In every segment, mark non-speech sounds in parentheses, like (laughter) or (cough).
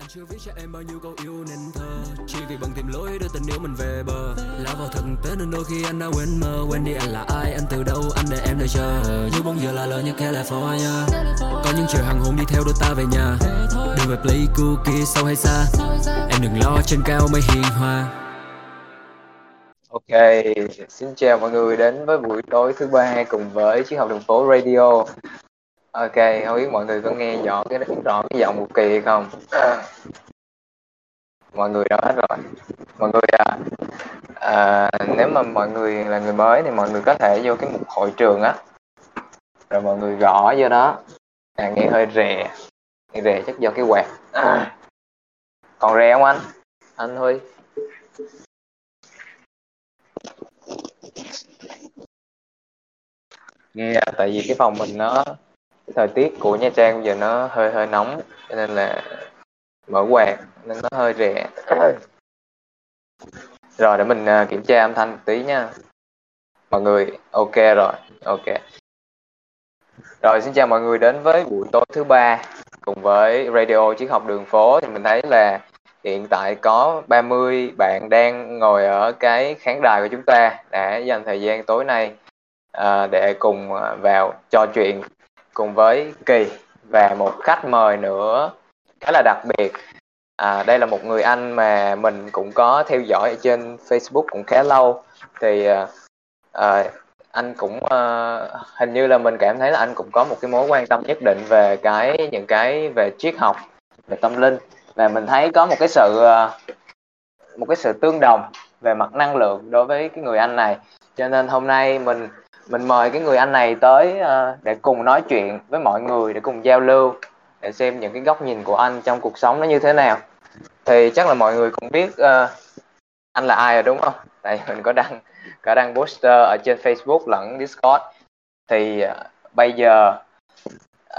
Anh chưa viết cho em bao nhiêu câu yêu nên thơ. Chỉ vì bằng tìm lối đưa tình yêu mình về bờ. Lao vào thực tế nên đôi khi anh đã quên mơ. Quên đi anh là ai, anh từ đâu, anh để em đợi chờ. Như bóng giờ là lời như California. Có những trời hàng hôn đi theo đôi ta về nhà. Đừng về play cookie sâu hay xa. Em đừng lo trên cao mây hiền hòa Ok, xin chào mọi người đến với buổi tối thứ ba cùng với chiếc học đường phố radio. Ok, không biết mọi người có nghe rõ cái rõ cái giọng một kỳ hay không? À, mọi người đã hết rồi. Mọi người à, à, nếu mà mọi người là người mới thì mọi người có thể vô cái mục hội trường á, rồi mọi người gõ vô đó. À, nghe hơi rè, nghe rè chắc do cái quạt. À, còn rè không anh? Anh Huy? nghe tại vì cái phòng mình nó thời tiết của Nha Trang bây giờ nó hơi hơi nóng cho nên là mở quạt nên nó hơi rẻ. (clears throat) Rồi để mình uh, kiểm tra âm thanh một tí nha. Mọi người ok rồi ok. Rồi xin chào mọi người đến với buổi tối thứ ba cùng với radio triết học đường phố. Thì mình thấy là hiện tại có 30 bạn đang ngồi ở cái khán đài của chúng ta để dành thời gian tối nay uh, để cùng à, vào trò chuyện cùng với Kỳ và một khách mời nữa khá là đặc biệt. À, đây là một người anh mà mình cũng có theo dõi ở trên Facebook cũng khá lâu. Thì à, à, anh cũng à, hình như là mình cảm thấy là anh cũng có một cái mối quan tâm nhất định về cái những cái về triết học về tâm linh. Và mình thấy có một cái sự à, một cái sự tương đồng về mặt năng lượng đối với cái người anh này. Cho nên hôm nay mình mình mời cái người anh này tới uh, để cùng nói chuyện với mọi người để cùng giao lưu để xem những cái góc nhìn của anh trong cuộc sống nó như thế nào. Thì chắc là mọi người cũng biết uh, anh là ai rồi đúng không? Tại (laughs) mình có đăng có đăng poster ở trên Facebook lẫn Discord. Thì uh, bây giờ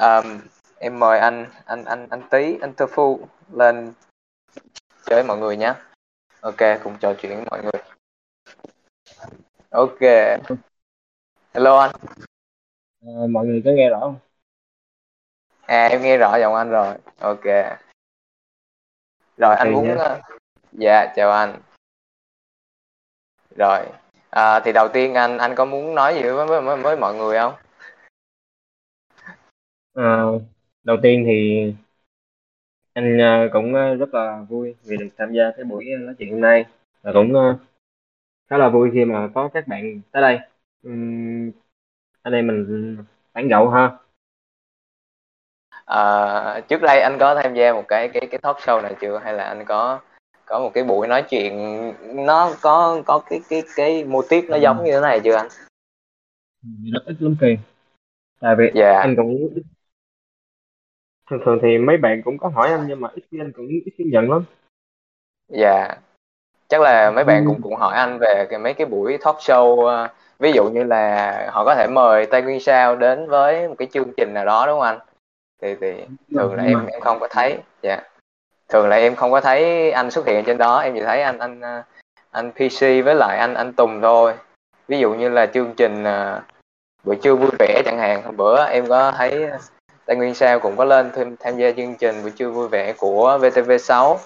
um, em mời anh anh anh anh Tý anh thơ Phu lên chơi với mọi người nhé. Ok cùng trò chuyện với mọi người. Ok hello anh. À, mọi người có nghe rõ không? À em nghe rõ giọng anh rồi. Ok. Rồi anh muốn. Ờ, dạ chào anh. Rồi. À, thì đầu tiên anh anh có muốn nói gì với với, với mọi người không? À, đầu tiên thì anh cũng rất là vui vì được tham gia cái buổi nói chuyện hôm nay. Và cũng khá là vui khi mà có các bạn tới đây uhm, anh em mình tán gẫu ha. À, trước đây anh có tham gia một cái cái cái talk show này chưa? Hay là anh có có một cái buổi nói chuyện? Nó có có cái cái cái mô típ nó giống như thế này chưa anh? Rất ít lắm kìa tại vì yeah. Dạ. anh cũng thường thường thì mấy bạn cũng có hỏi anh nhưng mà ít khi anh cũng ít khi nhận lắm. Dạ. Yeah. chắc là mấy bạn cũng cũng hỏi anh về cái mấy cái buổi talk show ờ, ví dụ như là họ có thể mời Tây Nguyên Sao đến với một cái chương trình nào đó đúng không anh? Thì thì thường là em em không có thấy. Dạ. Yeah. thường là em không có thấy anh xuất hiện trên đó em chỉ thấy anh anh anh PC với lại anh anh Tùng thôi. Ví dụ như là chương trình uh, buổi trưa vui vẻ chẳng hạn. Hôm bữa em có thấy Tây Nguyên Sao cũng có lên thêm tham gia chương trình buổi trưa vui vẻ của VTV6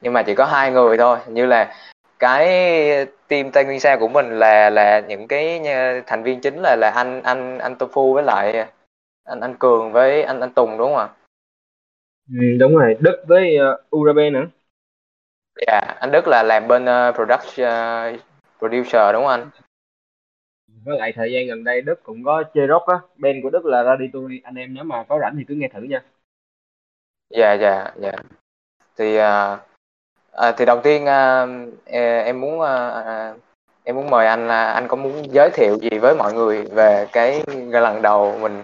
nhưng mà chỉ có hai người thôi. Như là cái team Tây Nguyên Sao của mình là là những cái thành viên chính là là anh anh anh Tô Phu với lại anh anh Cường với anh anh Tùng đúng không ạ? Ừ, đúng rồi, Đức với uh, Urabe nữa. Dạ, yeah, anh Đức là làm bên uh, production uh, producer đúng không anh? Với lại thời gian gần đây Đức cũng có chơi rock á, band của Đức là Radituri, anh em nếu mà có rảnh thì cứ nghe thử nha. Dạ dạ dạ. Thì uh, À, thì đầu tiên à, à em muốn à, à, em muốn mời anh là anh có muốn giới thiệu gì với mọi người về cái lần đầu mình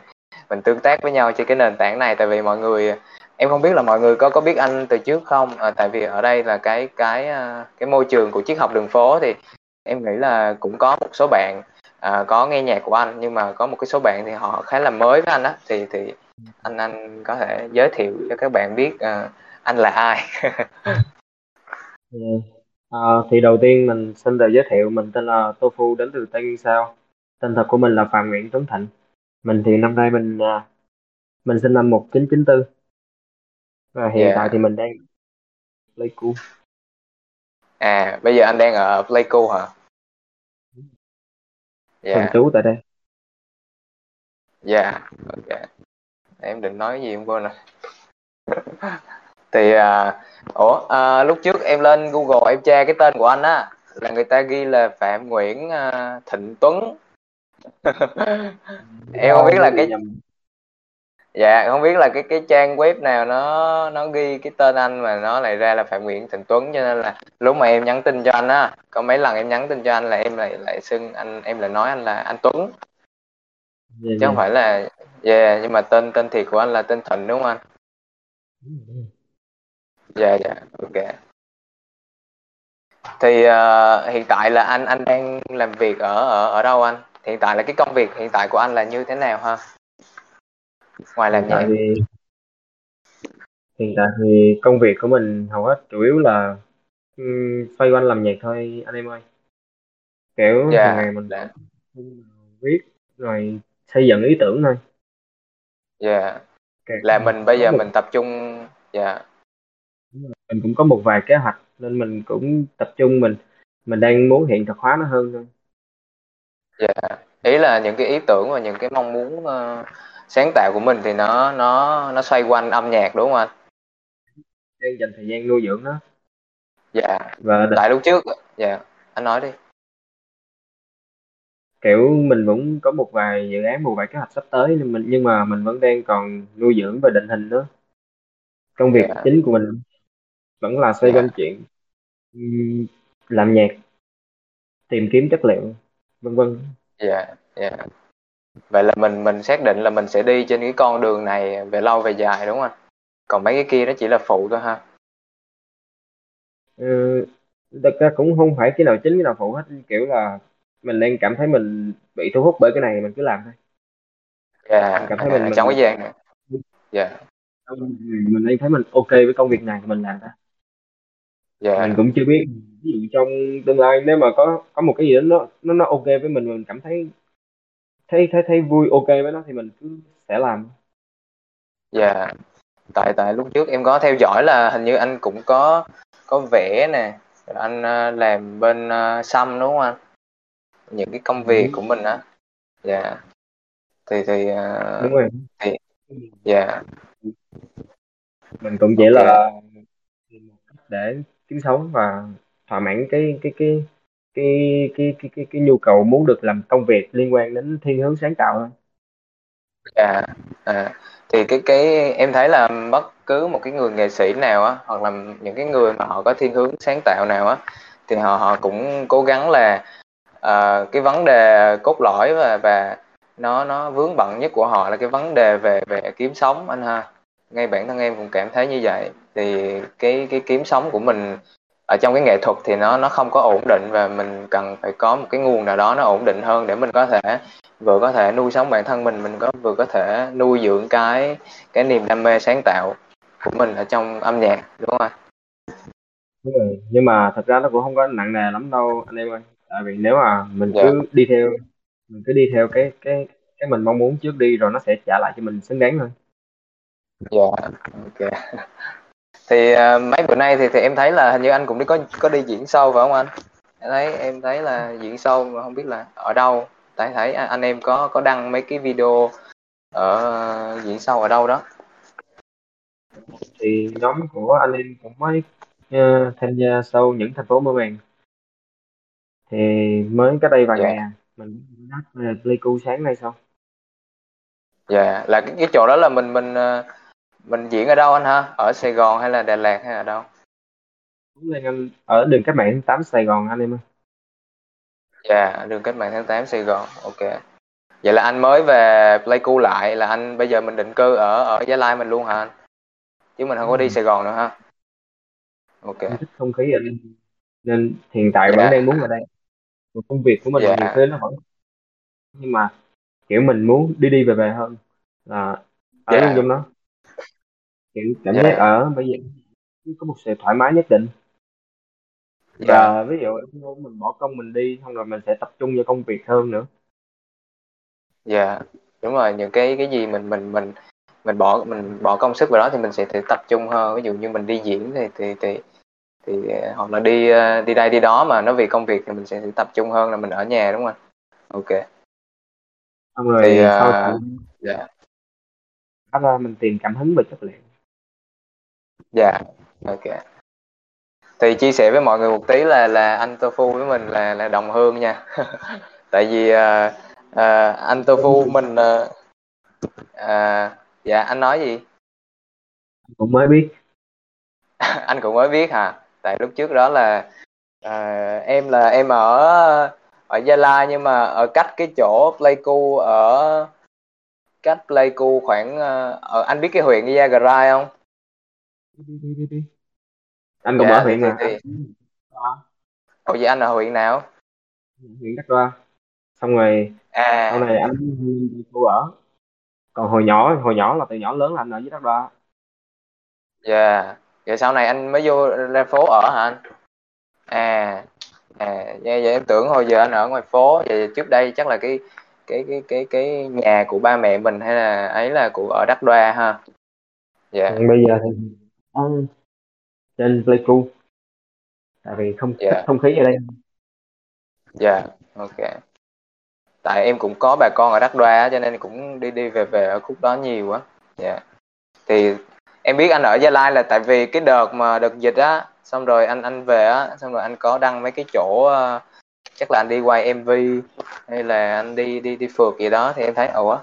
mình tương tác với nhau trên cái nền tảng này? Tại vì mọi người em không biết là mọi người có có biết anh từ trước không? À, tại vì ở đây là cái cái à, cái môi trường của triết học đường phố thì em nghĩ là cũng có một số bạn à, có nghe nhạc của anh nhưng mà có một cái số bạn thì họ khá là mới với anh á. Thì thì anh anh có thể giới thiệu cho các bạn biết à, anh là ai. (laughs) Ừ. À, thì đầu tiên mình xin tự giới thiệu mình tên là Tô Phu đến từ Tây Nguyên Sao. Tên thật của mình là Phạm Nguyễn Tuấn Thịnh mình thì năm nay mình à, mình sinh năm 1994 và hiện Dạ. tại thì mình đang Pleiku à bây giờ anh đang ở Pleiku hả? Thường dạ trú tại đây. Dạ ok. Em định nói gì không quên rồi (laughs) thì à, ủa à, lúc trước em lên Google em tra cái tên của anh á là người ta ghi là Phạm Nguyễn à, Thịnh Tuấn. (laughs) Em không biết là cái dạ không biết là cái cái trang web nào nó nó ghi cái tên anh mà nó lại ra là Phạm Nguyễn Thịnh Tuấn cho nên là lúc mà em nhắn tin cho anh á có mấy lần em nhắn tin cho anh là em lại lại xưng anh em lại nói anh là anh Tuấn. Dạ, chứ không dạ. phải là yeah nhưng mà tên tên thiệt của anh là tên Thịnh đúng không anh dạ dạ ok. Thì ờ, hiện tại là anh anh đang làm việc ở ở ở đâu anh? Hiện tại là cái công việc hiện tại của anh là như thế nào ha? Ngoài làm nhạc. thì hiện tại thì công việc của mình hầu hết chủ yếu là um, xoay quanh làm nhạc thôi anh em ơi. Kiểu hàng dạ ngày mình dạ. viết rồi xây dựng ý tưởng thôi. Dạ. Kể- là mình bây giờ mình tập trung dạ mình cũng có một vài kế hoạch nên mình cũng tập trung mình. Mình đang muốn hiện thực hóa nó hơn thôi. Dạ. Ý là những cái ý tưởng và những cái mong muốn ờ, sáng tạo của mình thì nó nó nó xoay quanh âm nhạc đúng không anh? Đang dành thời gian nuôi dưỡng nó. Dạ. Và định- tại lúc trước dạ anh nói đi. Kiểu mình cũng có một vài dự án một vài kế hoạch sắp tới nhưng mình nhưng mà mình vẫn đang còn nuôi dưỡng và định hình nữa công việc dạ. chính của mình vẫn là xoay dạ. quanh chuyện ừm, làm nhạc tìm kiếm chất liệu vân vân. Dạ dạ. Vậy là mình mình xác định là mình sẽ đi trên cái con đường này về lâu về dài đúng không còn mấy cái kia nó chỉ là phụ thôi ha. Ờ, thật ra cũng không phải cái nào chính cái nào phụ hết. Kiểu là mình đang cảm thấy mình bị thu hút bởi cái này mình cứ làm thôi. Dạ mình cảm thấy à, mình trong mình cái gian này. Dạ. Mình đang thấy mình ok với công việc này thì mình làm dạ. Mình cũng chưa biết. Ví dụ trong tương lai nếu mà có có một cái gì đó nó nó nó ok với mình mình cảm thấy thấy thấy thấy vui ok với nó thì mình cứ sẽ làm. Dạ. Tại tại lúc trước em có theo dõi là hình như anh cũng có có vẽ nè. Rồi anh ờ, làm bên uh, xăm đúng không anh? Những cái công việc của mình á. Dạ. Thì thì ờ, đúng rồi. dạ. Mình cũng chỉ ok. là tìm một cách để kiếm sống và thỏa mãn cái cái cái cái cái cái cái, cái nhu cầu muốn được làm công việc liên quan đến thiên hướng sáng tạo thôi. Dạ à, thì cái cái em thấy là bất cứ một cái người nghệ sĩ nào á hoặc là những cái người mà họ có thiên hướng sáng tạo nào á thì họ họ cũng cố gắng là uh, cái vấn đề cốt lõi và và nó nó vướng bận nhất của họ là cái vấn đề về về kiếm sống anh ha ngay bản thân em cũng cảm thấy như vậy. Thì cái cái kiếm sống của mình ở trong cái nghệ thuật thì nó nó không có ổn định và mình cần phải có một cái nguồn nào đó nó ổn định hơn để mình có thể vừa có thể nuôi sống bản thân mình mình có vừa có thể nuôi dưỡng cái cái niềm đam mê sáng tạo của mình ở trong âm nhạc đúng không đúng rồi nhưng mà thật ra nó cũng không có nặng nề lắm đâu anh em ơi. Tại vì nếu mà mình dạ. cứ đi theo mình cứ đi theo cái cái cái mình mong muốn trước đi rồi nó sẽ trả lại cho mình xứng đáng thôi dạ ok. Thì à, mấy bữa nay thì thì em thấy là hình như anh cũng đi có có đi diễn show phải không anh? Em thấy em thấy là diễn show mà không biết là ở đâu. Tại thấy anh em có có đăng mấy cái video ở diễn show ở đâu đó. Thì nhóm của anh em cũng mới ờ, tham gia sâu những thành phố mơ màng. Thì mới cách đây vài ngày dạ à mình nhắc về Pleiku sáng nay xong dạ là cái, cái chỗ đó là mình mình ờ, mình diễn ở đâu anh ha ở Sài Gòn hay là Đà Lạt hay ở đâu? Đúng lên anh ở đường cách mạng tháng 8 Sài Gòn anh em ơi. Dạ đường cách mạng tháng 8 Sài Gòn ok. Vậy là anh mới về Pleiku lại là anh bây giờ mình định cư ở ở Gia Lai mình luôn hả anh? Chứ mình không có đi Sài Gòn nữa ha ok. Anh thích không khí anh nên hiện tại vẫn dạ. đang muốn ở đây. Còn công việc của mình nhiều dạ. khi nó vẫn nhưng mà kiểu mình muốn đi đi về về hơn là ở luôn dạ trong đó kiểu cảm giác dạ ở bây giờ có một sự thoải mái nhất định. Dạ. Và ví dụ mình bỏ công mình đi xong rồi mình sẽ tập trung vào công việc hơn nữa. Dạ đúng rồi những cái cái gì mình mình mình mình bỏ mình bỏ công sức vào đó thì mình sẽ thể tập trung hơn. Ví dụ như mình đi diễn thì thì thì thì hoặc là đi đi đây đi đó mà nó vì công việc thì mình sẽ, sẽ tập trung hơn là mình ở nhà đúng không? Ok. Xong rồi thì sau uh, đó dạ. bắt ra mình tìm cảm hứng về chất liệu dạ ok. Thì chia sẻ với mọi người một tí là là anh tofu với mình là là đồng hương nha. (laughs) Tại vì uh, uh, anh tofu mình uh, uh, dạ anh nói gì? Cũng mới biết. (laughs) Anh cũng mới biết hả? Tại lúc trước đó là uh, em là em ở ở gia lai nhưng mà ở cách cái chỗ pleiku ở cách pleiku khoảng uh, ở anh biết cái huyện Iagrai không anh cũng dạ, ở huyện nào thì. Ủa vậy anh ở huyện nào? Huyện Đắk Đoa. Xong rồi à. sau này anh đi cô ở. Còn hồi nhỏ hồi nhỏ là từ nhỏ lớn là anh ở dưới Đắk Đoa. Dạ. Yeah. vậy sau này anh mới vô ra phố ở hả anh? À à vậy, vậy em tưởng hồi giờ anh ở ngoài phố. Vậy trước đây chắc là cái cái cái cái cái nhà của ba mẹ mình hay là ấy là của ở Đắk Đoa ha? Dạ. Yeah. bây giờ thì anh trên Pleiku tại vì không dạ. thích không khí ở đây. Dạ ok. Tại em cũng có bà con ở Đắk Đoa cho nên cũng đi đi về về ở khúc đó nhiều quá. Dạ. Thì em biết anh ở Gia Lai là tại vì cái đợt mà đợt dịch á xong rồi anh anh về á xong rồi anh có đăng mấy cái chỗ uh, chắc là anh đi quay MV hay là anh đi đi đi phượt gì đó thì em thấy ủa?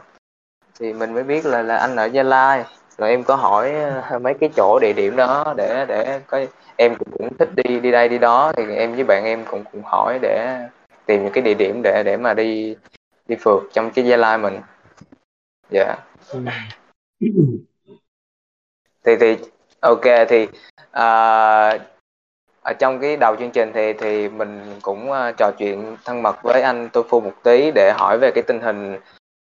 Thì mình mới biết là là anh ở Gia Lai rồi em có hỏi ờ, mấy cái chỗ địa điểm đó để để có em cũng, cũng thích đi đi đây đi đó thì em với bạn em cũng cũng hỏi để tìm những cái địa điểm để để mà đi đi phượt trong cái Gia Lai mình dạ yeah. thì thì ok thì uh, ở trong cái đầu chương trình thì thì mình cũng uh, trò chuyện thân mật với anh tôi phu một tí để hỏi về cái tình hình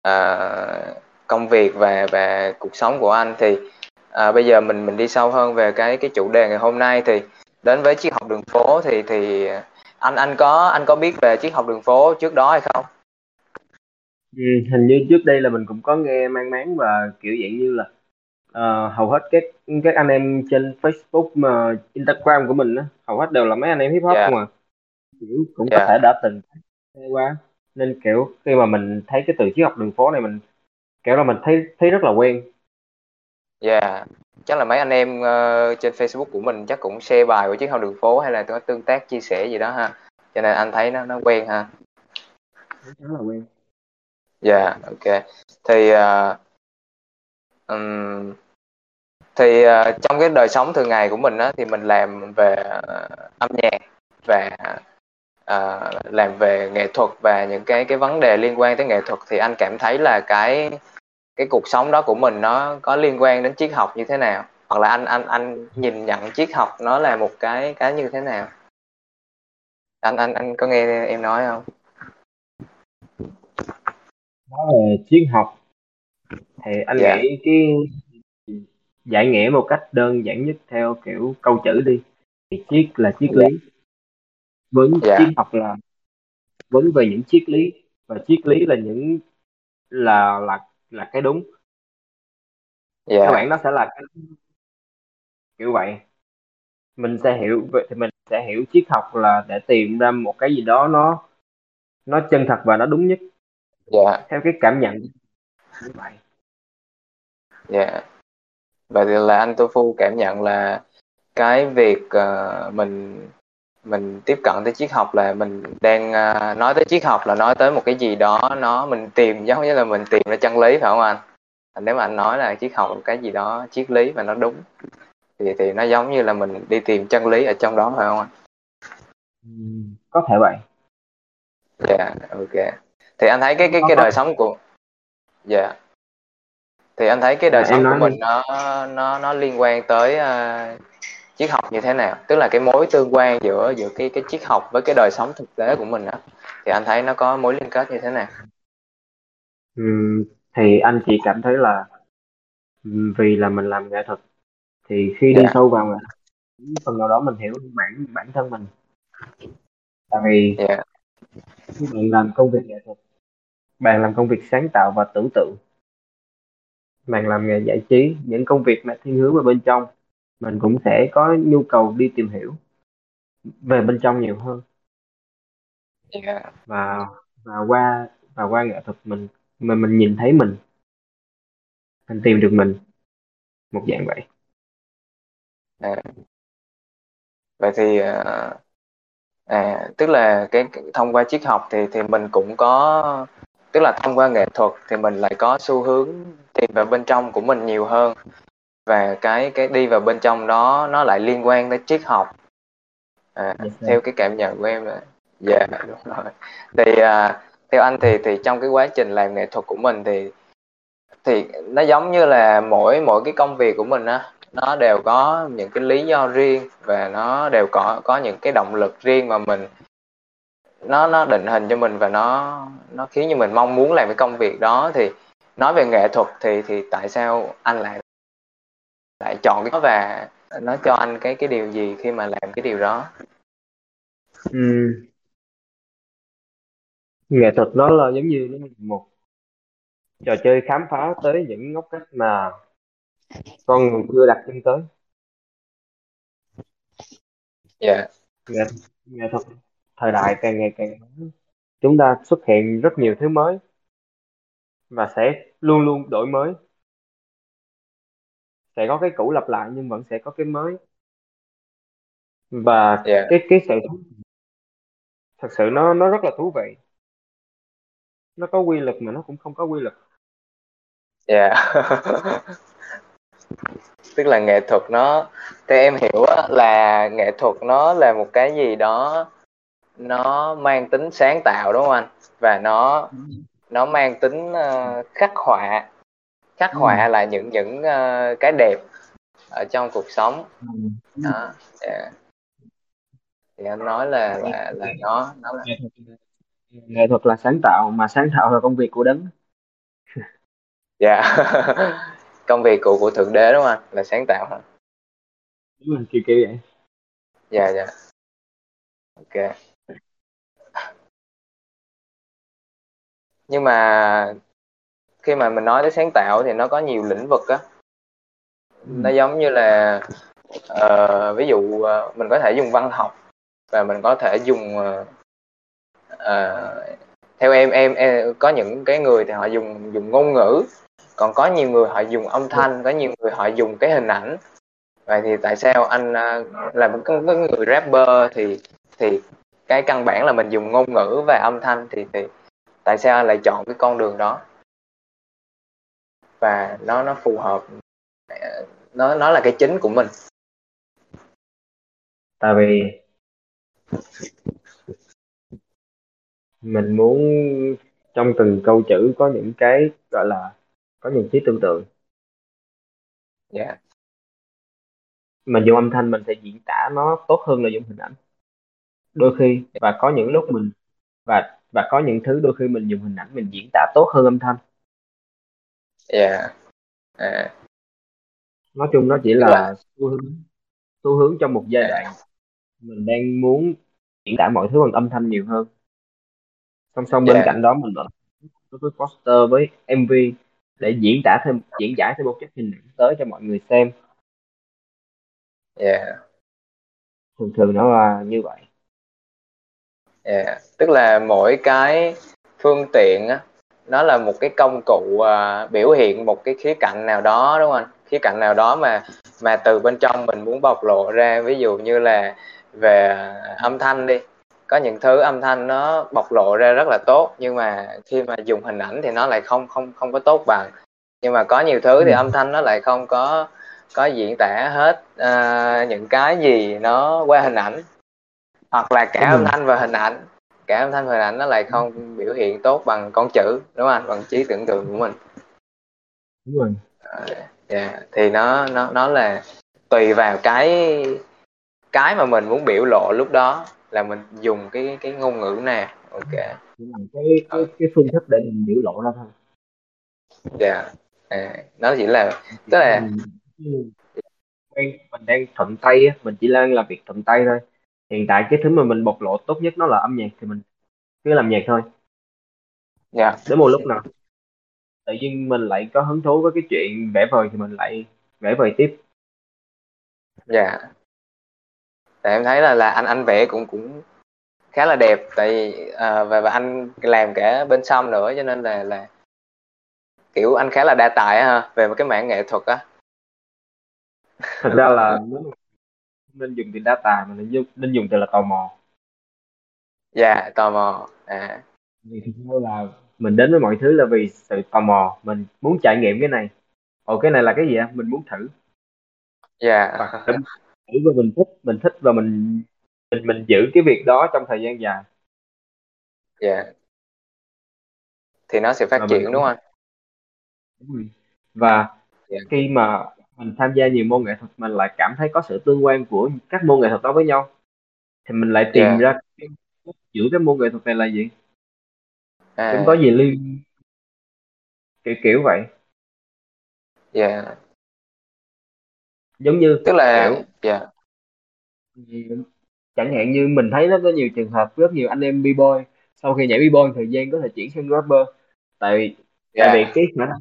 uh, công việc và và cuộc sống của anh thì uh, bây giờ mình mình đi sâu hơn về cái cái chủ đề ngày hôm nay thì đến với triết học đường phố thì thì anh anh có anh có biết về triết học đường phố trước đó hay không? Ừ, hình như trước đây là mình cũng có nghe mang máng và kiểu dạng như là uh, hầu hết các các anh em trên Facebook mà Instagram của mình á hầu hết đều là mấy anh em hip hop Dạ. không à kiểu cũng có Dạ. thể đã từng nghe qua nên kiểu khi mà mình thấy cái từ triết học đường phố này mình kiểu là mình thấy thấy rất là quen Dạ. Chắc là mấy anh em ờ, trên Facebook của mình chắc cũng share bài của triết học đường phố hay là có tương tác chia sẻ gì đó ha. Cho nên anh thấy nó nó quen ha. chắn là quen Dạ, ok. Thì uh, ừm, thì uh, trong cái đời sống thường ngày của mình á thì mình làm về uh, âm nhạc và uh, làm về nghệ thuật và những cái cái vấn đề liên quan tới nghệ thuật thì anh cảm thấy là cái cái cuộc sống đó của mình nó có liên quan đến triết học như thế nào hoặc là anh anh anh nhìn nhận triết học nó là một cái cái như thế nào anh anh anh có nghe em nói không nói về triết học thì anh Dạ. nghĩ cái giải nghĩa một cách đơn giản nhất theo kiểu câu chữ đi thì triết là triết Dạ. lý vấn Dạ. triết học là vấn về những triết lý và triết lý là những là là là cái đúng các Dạ. bạn nó sẽ là cái kiểu vậy mình sẽ hiểu vậy thì mình sẽ hiểu triết học là để tìm ra một cái gì đó nó nó chân thật và nó đúng nhất Dạ. theo cái cảm nhận như vậy Dạ. Vậy thì là anh Tofu cảm nhận là cái việc uh, mình mình tiếp cận tới triết học là mình đang uh, nói tới triết học là nói tới một cái gì đó nó mình tìm giống như là mình tìm ra chân lý phải không anh? Nếu mà anh nói là triết học một cái gì đó triết lý và nó đúng thì thì nó giống như là mình đi tìm chân lý ở trong đó phải không anh? Có thể vậy Dạ, yeah, ok. Thì anh thấy cái cái cái đời sống của dạ yeah. thì anh thấy cái đời em sống của mình đi. nó nó nó liên quan tới uh, triết học như thế nào? Tức là cái mối tương quan giữa giữa cái cái triết học với cái đời sống thực tế của mình á thì anh thấy nó có mối liên kết như thế nào? Ừm, thì anh chỉ cảm thấy là vì là mình làm nghệ thuật thì khi đi dạ. sâu vào nghệ thuật phần nào đó mình hiểu bản bản thân mình. Tại vì dạ. khi bạn làm công việc nghệ thuật bạn làm công việc sáng tạo và tưởng tượng. Bạn làm nghề giải trí những công việc mà thiên hướng vào bên trong mình cũng sẽ có nhu cầu đi tìm hiểu về bên trong nhiều hơn yeah. và và qua và qua nghệ thuật mình mình mình nhìn thấy mình mình tìm được mình một dạng vậy à. vậy thì à, à tức là cái thông qua triết học thì thì mình cũng có tức là thông qua nghệ thuật thì mình lại có xu hướng tìm vào bên trong của mình nhiều hơn và cái cái đi vào bên trong đó nó lại liên quan tới triết học. À, yes, theo cái cảm nhận của em là dạ yeah, đúng rồi. Thì à, theo anh thì thì trong cái quá trình làm nghệ thuật của mình thì thì nó giống như là mỗi mỗi cái công việc của mình á nó đều có những cái lý do riêng và nó đều có có những cái động lực riêng mà mình nó nó định hình cho mình và nó nó khiến cho mình mong muốn làm cái công việc đó. Thì nói về nghệ thuật thì thì tại sao anh lại lại chọn cái đó và nó cho anh cái cái điều gì khi mà làm cái điều đó ừ. nghệ thuật nó là giống như nó một trò chơi khám phá tới những ngóc cách mà con người chưa đặt chân tới dạ yeah. nghệ, nghệ thuật thời đại càng ngày càng chúng ta xuất hiện rất nhiều thứ mới và sẽ luôn luôn đổi mới sẽ có cái cũ lặp lại nhưng vẫn sẽ có cái mới. Và yeah. cái cái sự thật sự nó nó rất là thú vị. Nó có quy luật mà nó cũng không có quy luật. Dạ. Yeah. (laughs) tức là nghệ thuật nó theo em hiểu là nghệ thuật nó là một cái gì đó nó mang tính sáng tạo đúng không anh? Và nó nó mang tính uh, khắc họa khắc ừ. họa là những những uh, cái đẹp ở trong cuộc sống ừ. đó yeah. thì anh nói là là là nó nó là nghệ thuật là sáng tạo mà sáng tạo là công việc của đấng dạ yeah. (laughs) công việc của của thượng đế đúng không là sáng tạo hả đúng rồi kiểu kiểu vậy dạ yeah, dạ yeah. ok nhưng mà khi mà mình nói tới sáng tạo thì nó có nhiều lĩnh vực á. Nó giống như là uh, ví dụ uh, mình có thể dùng văn học và mình có thể dùng uh, uh, theo em, em em có những cái người thì họ dùng dùng ngôn ngữ còn có nhiều người họ dùng âm thanh có nhiều người họ dùng cái hình ảnh. Vậy thì tại sao anh uh, là một cái, người rapper thì thì cái căn bản là mình dùng ngôn ngữ và âm thanh thì thì tại sao anh lại chọn cái con đường đó? Và nó nó phù hợp nó nó là cái chính của mình. Tại vì mình muốn trong từng câu chữ có những cái gọi là có những trí tưởng tượng dạ. Yeah. mình dùng âm thanh mình sẽ diễn tả nó tốt hơn là dùng hình ảnh. Đôi khi và có những lúc mình và và có những thứ đôi khi mình dùng hình ảnh mình diễn tả tốt hơn âm thanh yeah. à. nói chung nó chỉ là, là xu hướng xu hướng trong một giai yeah. đoạn mình đang muốn diễn tả mọi thứ bằng âm thanh nhiều hơn song song bên yeah. cạnh đó mình đối với poster với mv để diễn tả thêm diễn giải thêm một chất hình ảnh tới cho mọi người xem yeah. thường thường nó là như vậy yeah. tức là mỗi cái phương tiện á nó là một cái công cụ uh, biểu hiện một cái khía cạnh nào đó đúng không anh? Khía cạnh nào đó mà mà từ bên trong mình muốn bộc lộ ra. Ví dụ như là về âm thanh đi. Có những thứ âm thanh nó bộc lộ ra rất là tốt nhưng mà khi mà dùng hình ảnh thì nó lại không không không có tốt bằng. Nhưng mà có nhiều thứ thì ừ. âm thanh nó lại không có có diễn tả hết uh, những cái gì nó qua hình ảnh hoặc là cả âm thanh và hình ảnh cả âm thanh hình ảnh nó lại không biểu hiện tốt bằng con chữ đúng không anh? Bằng trí tưởng tượng của mình. Đúng rồi. Yeah. thì nó nó nó là tùy vào cái cái mà mình muốn biểu lộ lúc đó là mình dùng cái cái ngôn ngữ nào. Ok. Cái cái cái phương thức để mình biểu lộ ra thôi. Dạ. Yeah. à, nó chỉ là tức là mình, mình đang thuận tay mình chỉ đang làm việc thuận tay thôi hiện tại cái thứ mà mình bộc lộ tốt nhất nó là âm nhạc thì mình cứ làm nhạc thôi. Dạ. Yeah. đến một lúc nào tự nhiên mình lại có hứng thú với cái chuyện vẽ vời thì mình lại vẽ vời tiếp. Dạ. Yeah tại em thấy là là anh anh vẽ cũng cũng khá là đẹp tại vì à, và và anh làm cả bên xong nữa cho nên là là kiểu anh khá là đa tài ha về một cái mảng nghệ thuật á. Thật ra là nên dùng từ đa tài mà nên dùng, nên dùng từ là tò mò. Dạ tò mò. À. Vì thực ra là mình đến với mọi thứ là vì sự tò mò. Mình muốn trải nghiệm cái này. Ồ cái này là cái gì á mình muốn thử. Dạ. Và thử và mình thích mình thích và mình mình mình giữ cái việc đó trong thời gian dài. Dạ. Thì nó sẽ phát và mình triển đúng không? Đúng rồi. và Dạ. khi mà mình tham gia nhiều môn nghệ thuật mình lại cảm thấy có sự tương quan của các môn nghệ thuật đó với nhau. Thì mình lại tìm Dạ. ra cái giữa cái môn nghệ thuật này là gì? À. Chúng có gì liên kiểu kiểu vậy. Dạ giống như tức là kiểu dạ chẳng hạn như mình thấy nó có nhiều trường hợp rất nhiều anh em b-boy sau khi nhảy b-boy thời gian có thể chuyển sang rapper. Tại vì tại vì cái khả năng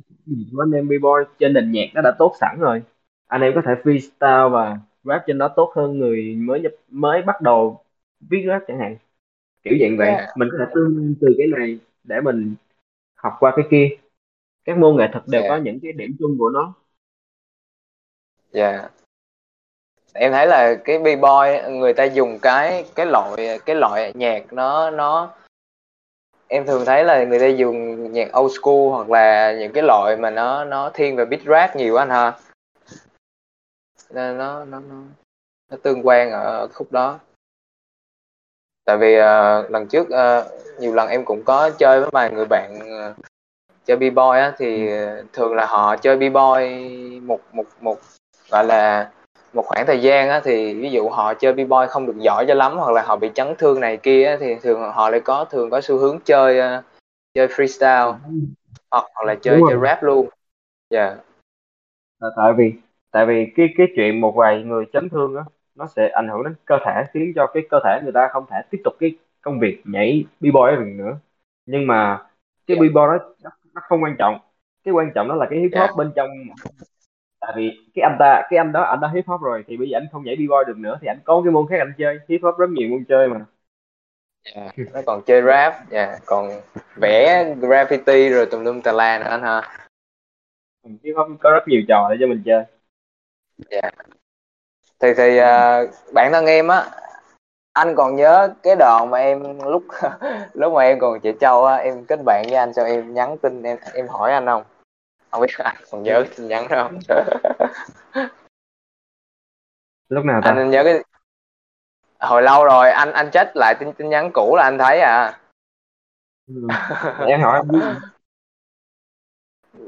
của anh em b-boy trên nền nhạc nó đã tốt sẵn rồi. Anh em có thể freestyle và rap trên đó tốt hơn người mới nhập mới bắt đầu viết rap chẳng hạn. Kiểu dạng vậy. Dạ mình có thể tương từ cái này để mình học qua cái kia. Các môn nghệ thuật đều Dạ. có những cái điểm chung của nó. Dạ em thấy là cái b-boy người ta dùng cái cái loại cái loại nhạc nó nó em thường thấy là người ta dùng nhạc old school hoặc là những cái loại mà nó nó thiên về beat rap nhiều anh ha. Nên nó nó nó nó tương quan ở khúc đó. Tại vì uh, lần trước uh, nhiều lần em cũng có chơi với vài người bạn uh, chơi b-boy á thì thường là họ chơi b-boy một một một gọi là một khoảng thời gian á thì ví dụ họ chơi b-boy không được giỏi cho lắm hoặc là họ bị chấn thương này kia á, thì thường họ lại có thường có xu hướng chơi ờ, chơi freestyle hoặc hoặc là chơi chơi rap luôn. Dạ. Là tại vì tại vì cái cái chuyện một vài người chấn thương á nó sẽ ảnh hưởng đến cơ thể khiến cho cái cơ thể người ta không thể tiếp tục cái công việc nhảy b-boy được nữa. Nhưng mà cái Dạ. b-boy đó nó, nó không quan trọng. Cái quan trọng đó là cái hip hop Dạ. bên trong tại vì cái anh ta cái anh đó anh đã hip hop rồi thì bây giờ anh không nhảy b-boy được nữa thì anh có cái môn khác anh chơi. Hip hop rất nhiều môn chơi mà. Dạ. nó còn chơi rap dạ còn vẽ graffiti rồi tùm lum tà la nữa anh ha. Hip hop có rất nhiều trò để cho mình chơi. Thì thì ờ, bản thân em á anh còn nhớ cái đoạn mà em lúc (laughs) lúc mà em còn trẻ trâu á em kết bạn với anh sao em nhắn tin em em hỏi anh không không biết anh còn nhớ cái tin nhắn đó không? (laughs) Lúc nào ta? Anh nhớ cái hồi lâu rồi anh anh check lại tin tin nhắn cũ là anh thấy à. Ừ. em hỏi anh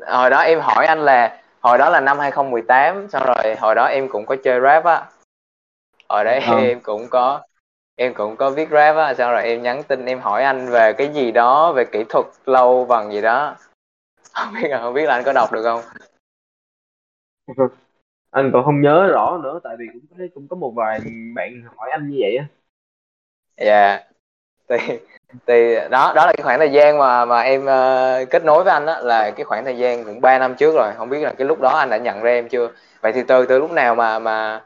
(laughs) hồi đó em hỏi anh là hồi đó là năm 2018 xong rồi hồi đó em cũng có chơi rap á. Hồi đấy Ờ. em cũng có em cũng có viết rap á xong rồi em nhắn tin em hỏi anh về cái gì đó về kỹ thuật lâu bằng gì đó không biết là không biết là anh có đọc được không? (laughs) Anh còn không nhớ rõ nữa tại vì cũng có cũng có một vài bạn hỏi anh như vậy á. Dạ. Thì thì đó đó là cái khoảng thời gian mà mà em ờ, kết nối với anh á là cái khoảng thời gian cũng 3 năm trước rồi. Không biết là cái lúc đó anh đã nhận ra em chưa? Vậy thì từ từ lúc nào mà mà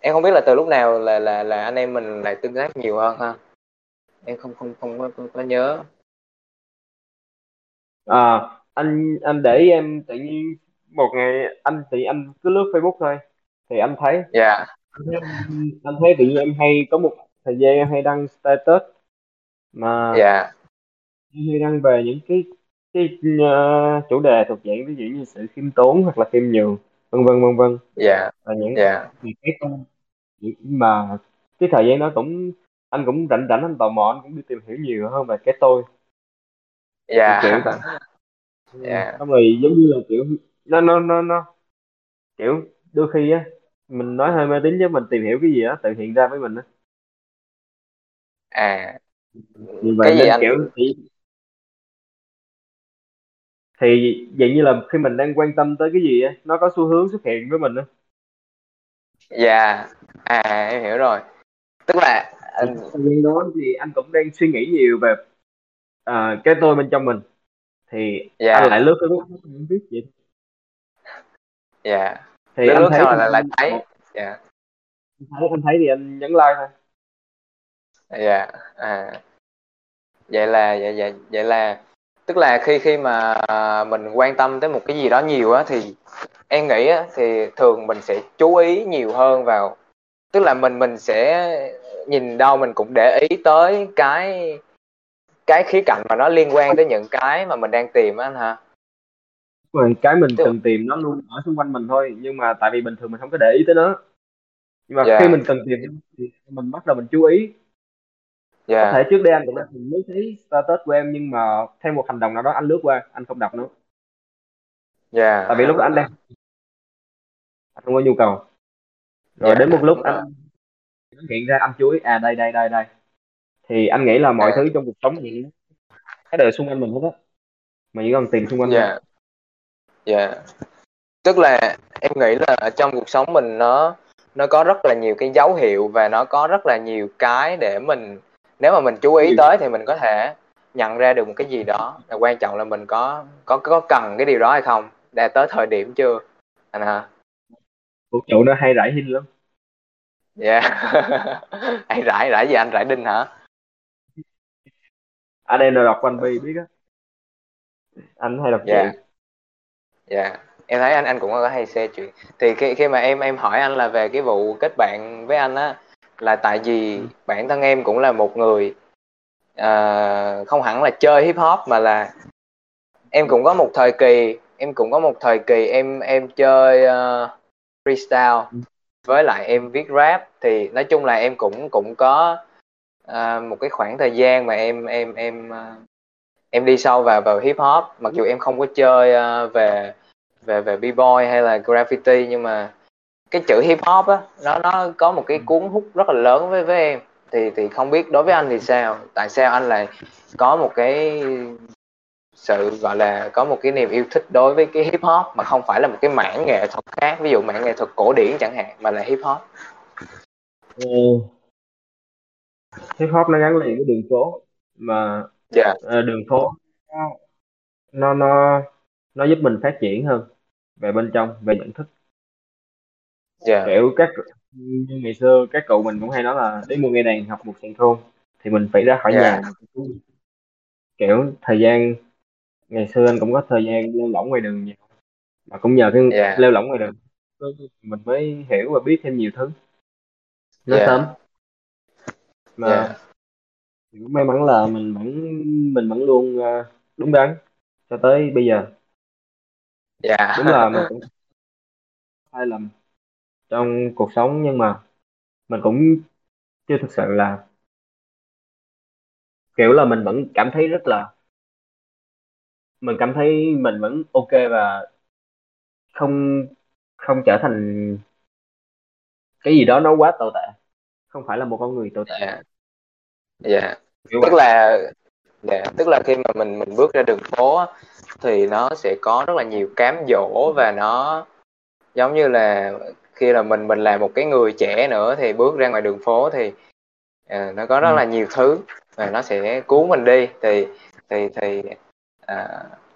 em không biết là từ lúc nào là là là anh em mình lại tương tác nhiều hơn ha? Em không không không có, có, có nhớ. À anh anh để ý em tự nhiên một ngày anh thì anh cứ lướt Facebook thôi thì anh thấy. Dạ. Anh thấy, anh thấy tự nhiên em hay có một thời gian em hay đăng status mà dạ. em hay đăng về những cái cái ờ, chủ đề thuộc dạng ví dụ như sự khiêm tốn hoặc là khiêm nhường vân vân vân vân. Dạ. Và những thì cái mà cái thời gian đó cũng anh cũng rảnh rảnh anh tò mò anh cũng đi tìm hiểu nhiều hơn về cái tôi. Dạ. Kiểu vậy dạ. xong rồi giống như là kiểu nó nó nó nó kiểu đôi khi á mình nói hơi mê tín chứ mình tìm hiểu cái gì đó tự hiện ra với mình á. À. Vì vậy cái gì anh? kiểu thì thì vậy như là khi mình đang quan tâm tới cái gì á nó có xu hướng xuất hiện với mình á. Dạ. À em hiểu rồi. Tức là anh- thời gian đó thì anh cũng đang suy nghĩ nhiều về à, cái tôi bên trong mình thì dạ. anh lại lướt Facebook anh biết vậy. Dạ. Thì lướt anh lướt thấy xong là lại thấy dạ. Anh thấy anh thấy thì anh nhấn like thôi. Dạ. À. Vậy là vậy vậy vậy là tức là khi khi mà à, mình quan tâm tới một cái gì đó nhiều á thì em nghĩ á, thì thường mình sẽ chú ý nhiều hơn vào tức là mình mình sẽ nhìn đâu mình cũng để ý tới cái cái khía cạnh mà nó liên quan tới những cái mà mình đang tìm á anh hả? Rồi cái mình Tức- cần tìm nó luôn ở xung quanh mình thôi nhưng mà tại vì bình thường mình không có để ý tới nó. Nhưng mà Dạ. khi mình cần tìm thì mình bắt đầu mình chú ý. Có dạ thể trước đây anh cũng đã từng mới thấy status của em nhưng mà theo một hành động nào đó anh lướt qua anh không đọc nữa dạ. Tại vì lúc đó anh đang anh không có nhu cầu. Rồi Dạ, đến một lúc anh nó hiện ra anh chú ý à đây đây đây đây thì anh nghĩ là mọi À. thứ trong cuộc sống thì cái đời xung quanh mình hết á. Mà chỉ cần tìm xung quanh dạ. Dạ. Tức là em nghĩ là trong cuộc sống mình nó nó có rất là nhiều cái dấu hiệu và nó có rất là nhiều cái để mình nếu mà mình chú ý Ừ. tới thì mình có thể nhận ra được một cái gì đó. Là quan trọng là mình có có có cần cái điều đó hay không? Đã tới thời điểm chưa anh hả cuộc trụ nó hay rải hin lắm. Dạ. (laughs) Anh rải rải gì anh? Rải đinh hả anh em nào đọc One Piece biết á. Anh hay đọc dạ. truyện. Dạ. Em thấy anh anh cũng có hay share chuyện. Thì khi khi mà em em hỏi anh là về cái vụ kết bạn với anh á là tại vì Ừ. bản thân em cũng là một người ờ, không hẳn là chơi hip hop mà là em cũng có một thời kỳ em cũng có một thời kỳ em em chơi ờ, freestyle. Với lại em viết rap thì nói chung là em cũng cũng có ờ, một cái khoảng thời gian mà em em em ờ, em đi sâu vào vào hip hop mặc dù em không có chơi ờ, về về về b-boy hay là graffiti nhưng mà cái chữ hip hop á nó nó có một cái cuốn hút rất là lớn với với em. Thì thì không biết đối với anh thì sao? Tại sao anh lại có một cái sự gọi là có một cái niềm yêu thích đối với cái hip hop mà không phải là một cái mảng nghệ thuật khác? Ví dụ mảng nghệ thuật cổ điển chẳng hạn mà là hip hop. Ừ. hip hop nó gắn liền với đường phố mà dạ. ờ, đường phố nó nó nó giúp mình phát triển hơn về bên trong về nhận thức. Dạ. Kiểu các như ngày xưa các cụ mình cũng hay nói là để mua nghe đàn học một sàn khôn thì mình phải ra khỏi Dạ. nhà. Kiểu thời gian ngày xưa anh cũng có thời gian lêu lỏng ngoài đường nhiều mà cũng nhờ cái Dạ. lêu lỏng ngoài đường. Mình mới hiểu và biết thêm nhiều thứ. Nó Dạ. sớm mà Dạ. cũng may mắn là mình vẫn mình vẫn luôn ờ, đúng đắn cho tới bây giờ. Dạ. Đúng là mình cũng sai lầm trong cuộc sống nhưng mà mình cũng chưa thực sự là kiểu là mình vẫn cảm thấy rất là mình cảm thấy mình vẫn ok và không không trở thành cái gì đó nó quá tồi tệ không phải là một con người tồi tệ. Dạ. Dạ. Tức vậy. là dạ tức là khi mà mình mình bước ra đường phố á, thì nó sẽ có rất là nhiều cám dỗ và nó giống như là khi là mình mình là một cái người trẻ nữa thì bước ra ngoài đường phố thì à, nó có rất Ừ. là nhiều thứ và nó sẽ cuốn mình đi. Thì thì thì à,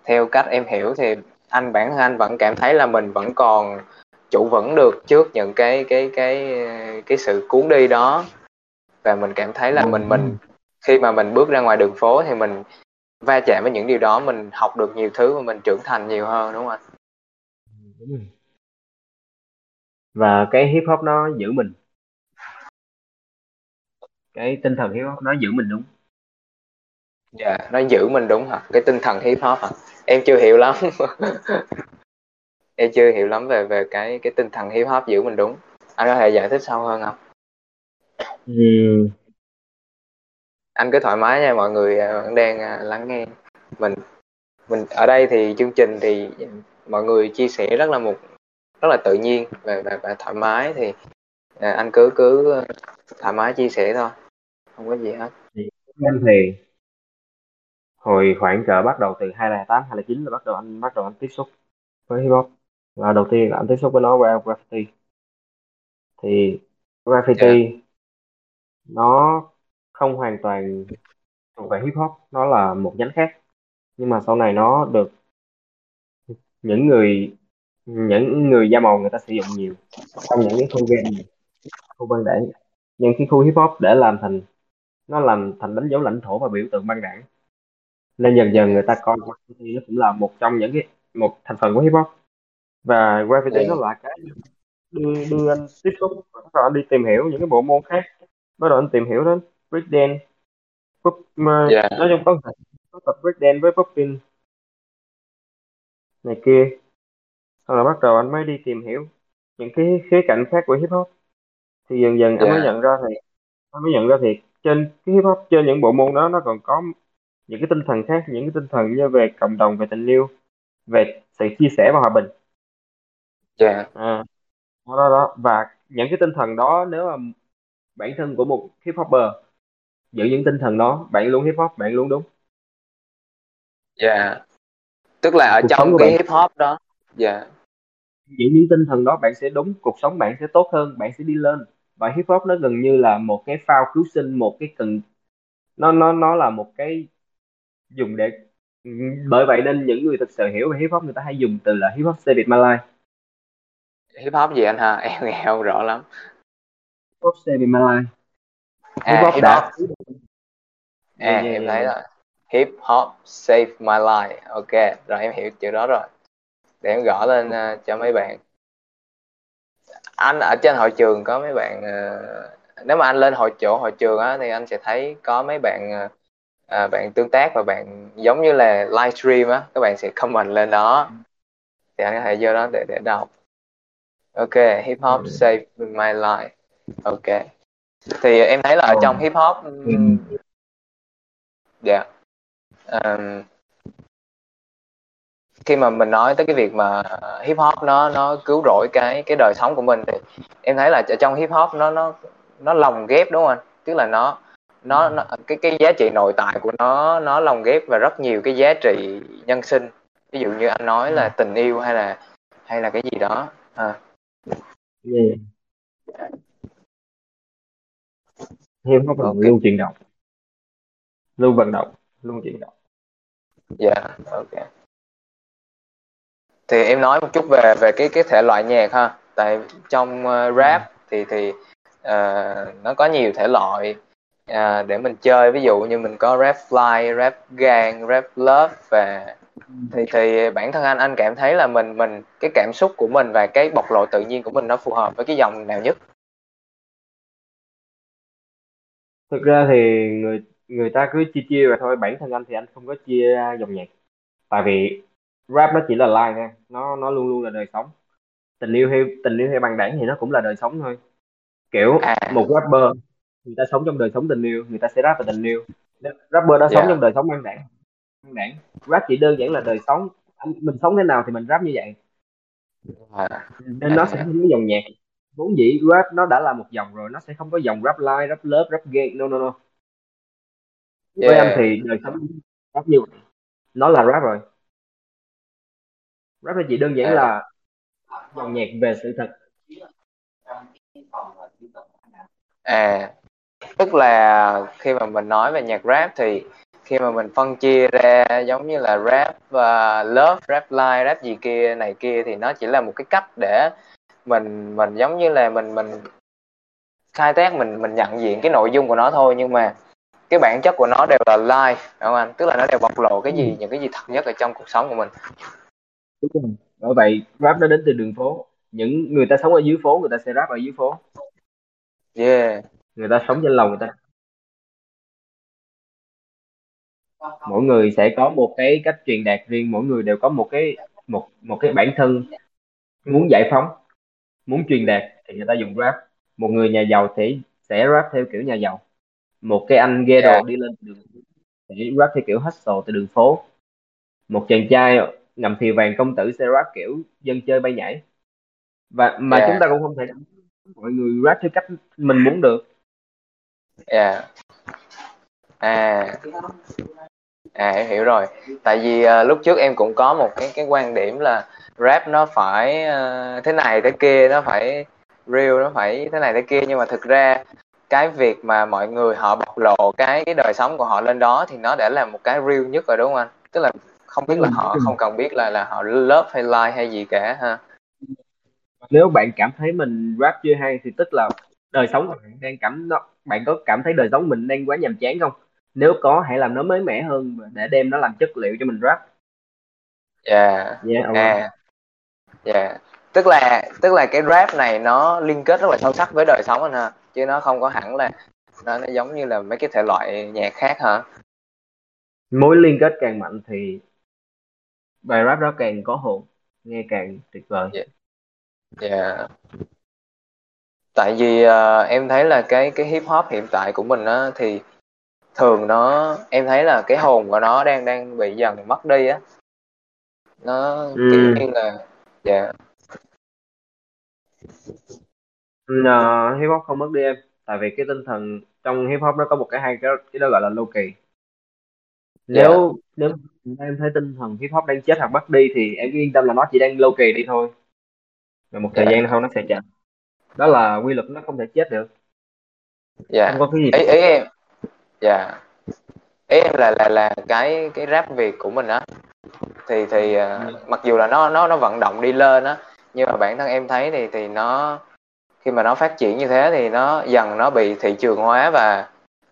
theo cách em hiểu thì anh bản thân anh vẫn cảm thấy là mình vẫn còn trụ vững được trước những cái cái cái cái sự cuốn đi đó. Và mình cảm thấy là mình mình khi mà mình bước ra ngoài đường phố thì mình va chạm với những điều đó mình học được nhiều thứ và mình trưởng thành nhiều hơn đúng không anh? Và cái hip hop nó giữ mình. Cái tinh thần hip hop nó giữ mình đúng dạ nó giữ mình đúng hả? Cái tinh thần hip hop hả? Em chưa hiểu lắm (laughs) em chưa hiểu lắm về về cái cái tinh thần hip hop giữ mình đúng. Anh có thể giải thích sâu hơn không? Ừ. anh cứ thoải mái nha mọi người à, vẫn đang à, lắng nghe mình. Mình ở đây thì chương trình thì mọi người chia sẻ rất là một rất là tự nhiên và, và, và thoải mái thì à, anh cứ cứ thoải mái chia sẻ thôi. Không có gì hết. Anh thì hồi khoảng cỡ bắt đầu từ 2008 2009 là bắt đầu anh bắt đầu anh tiếp xúc với hip hop và đầu tiên là anh tiếp xúc với nó qua graffiti. Thì graffiti nó không hoàn toàn thuộc về hip hop nó là một nhánh khác. Nhưng mà sau này nó được những người những người da màu người ta sử dụng nhiều trong những cái khu game khu băng đảng. Nhưng cái khu hip hop để làm thành nó làm thành đánh dấu lãnh thổ và biểu tượng băng đảng. Nên dần dần người ta coi graffiti nó cũng là một trong những cái một thành phần của hip hop và graffiti Yeah. nó là cái đưa đưa anh tiếp xúc và bắt đầu anh đi tìm hiểu những cái bộ môn khác bắt đầu anh tìm hiểu đến breakdance pop Yeah. nói chung có có tập breakdance với popping này kia sau là bắt đầu anh mới đi tìm hiểu những cái khía cạnh khác của hip hop thì dần dần anh mới Yeah. nhận ra thì anh mới nhận ra thì trên cái hip hop trên những bộ môn đó nó còn có những cái tinh thần khác những cái tinh thần như về cộng đồng về tình yêu về sự chia sẻ và hòa bình Yeah. à, đó, đó đó và những cái tinh thần đó nếu mà bản thân của một hip hopper giữ những tinh thần đó bạn luôn hip hop bạn luôn đúng Yeah. Tức là ở Cuộc sống trong của cái bạn. hip hop đó. Yeah. giữ những tinh thần đó bạn sẽ đúng cuộc sống bạn sẽ tốt hơn bạn sẽ đi lên và hip hop nó gần như là một cái phao cứu sinh một cái cần nó nó nó là một cái dùng để bởi vậy nên những người thực sự hiểu về hip hop người ta hay dùng từ là hip hop saved my life Hip hop gì anh ha? (laughs) Em nghe không rõ lắm. hip hop saved my life À, hip hop hop. À, Yeah, em yeah, thấy rồi. Hip hop save my life. Ok, rồi em hiểu chữ đó rồi. Để em gõ lên ờ, cho mấy bạn. Anh ở trên hội trường có mấy bạn ờ, nếu mà anh lên hội chỗ hội trường á thì anh sẽ thấy có mấy bạn à, bạn tương tác và bạn giống như là livestream á, các bạn sẽ comment lên đó. Thì anh có thể vô đó để để đọc. Ok, hip hop Ừ. save my life. Ok. Thì em thấy là ở trong hip hop Ừ. dạ Ờm, khi mà mình nói tới cái việc mà hip hop nó nó cứu rỗi cái cái đời sống của mình thì em thấy là ở trong hip hop nó nó nó lồng ghép đúng không anh tức là nó nó, nó cái cái giá trị nội tại của nó nó lồng ghép và rất nhiều cái giá trị nhân sinh ví dụ như anh nói là tình yêu hay là hay là cái gì đó à, Yeah. hip hop là Ok. luôn chuyển động. Luôn vận động luôn chuyển động. Dạ ok. Thì em nói một chút về về cái cái thể loại nhạc ha. Tại trong ờ, rap thì thì ờ, nó có nhiều thể loại ờ, để mình chơi. Ví dụ như mình có rap fly rap gang rap love và thì thì bản thân anh anh cảm thấy là mình mình cái cảm xúc của mình và cái bộc lộ tự nhiên của mình nó phù hợp với cái dòng nào nhất? Thực ra thì người người ta cứ chia chia rồi thôi bản thân anh thì anh không có chia ra dòng nhạc. Tại vì rap nó chỉ là live thôi nó nó luôn luôn là đời sống. Tình yêu hay tình yêu hay băng đảng thì nó cũng là đời sống thôi. Kiểu À. một rapper người ta sống trong đời sống tình yêu người ta sẽ rap về tình yêu. Rapper đã sống Dạ. trong đời sống băng đảng băng đảng. Rap chỉ đơn giản là đời sống. Mình sống thế nào thì mình rap như vậy. À, nên nó sẽ không có dòng nhạc. Vốn dĩ rap nó đã là một dòng rồi nó sẽ không có dòng rap live rap love rap gay no no no. Với Yeah. anh thì đời sống rap như vậy. Nó là rap rồi. Rap nó chỉ đơn giản À. là dòng nhạc về sự thật. À, tức là khi mà mình nói về nhạc rap thì khi mà mình phân chia ra giống như là rap và love, rap live, rap gì kia này kia thì nó chỉ là một cái cách để mình mình giống như là mình mình khai thác mình mình nhận diện cái nội dung của nó thôi nhưng mà cái bản chất của nó đều là live phải không anh? Tức là nó đều bộc lộ cái gì những cái gì thật nhất ở trong cuộc sống của mình. đúng không bởi vậy rap nó đến từ đường phố những người ta sống ở dưới phố người ta sẽ rap ở dưới phố Yeah. người ta sống trên lầu người ta mỗi người sẽ có một cái cách truyền đạt riêng mỗi người đều có một cái một một cái bản thân muốn giải phóng muốn truyền đạt thì người ta dùng rap một người nhà giàu sẽ sẽ rap theo kiểu nhà giàu một cái anh ghetto Yeah. đi lên đường sẽ rap theo kiểu hustle từ đường phố một chàng trai ngầm thìa vàng công tử sẽ rap kiểu dân chơi bay nhảy và mà Yeah. chúng ta cũng không thể mọi người rap theo cách mình muốn được Yeah. À. À em hiểu rồi. Tại vì à, lúc trước em cũng có một cái cái quan điểm là rap nó phải à, thế này thế kia, nó phải real, nó phải thế này thế kia nhưng mà thực ra cái việc mà mọi người họ bộc lộ cái cái đời sống của họ lên đó thì nó đã là một cái real nhất rồi đúng không anh? Tức là không biết là họ không cần biết là là họ love hay like hay gì cả ha. nếu bạn cảm thấy mình rap chưa hay thì tức là đời sống của bạn đang cảm nó bạn có cảm thấy đời sống mình đang quá nhàm chán không nếu có hãy làm nó mới mẻ hơn để đem nó làm chất liệu cho mình rap dạ yeah, à dạ tức là tức là cái rap này nó liên kết rất là sâu sắc với đời sống anh ha chứ nó không có hẳn là nó, nó giống như là mấy cái thể loại nhạc khác hả? Mối liên kết càng mạnh thì bài rap đó càng có hồn nghe càng tuyệt vời. Dạ yeah. tại vì uh, em thấy là cái cái hip hop hiện tại của mình á thì thường nó em thấy là cái hồn của nó đang đang bị dần mất đi á nó ừ. kiểu như là dạ yeah. uh, hip hop không mất đi em tại vì cái tinh thần trong hip hop nó có một cái hay cái cái đó gọi là low kỳ nếu yeah. nếu em thấy tinh thần hip hop đang chết hoặc mất đi thì em yên tâm là nó chỉ đang low kỳ đi thôi và một thời yeah. gian sau nó sẽ chậm đó là quy luật nó không thể chết được dạ không có cái gì ý, ý em dạ. Ý em là là là cái cái rap việt của mình á thì thì uh, mặc dù là nó nó nó vận động đi lên á nhưng mà bản thân em thấy thì thì nó khi mà nó phát triển như thế thì nó dần nó bị thị trường hóa và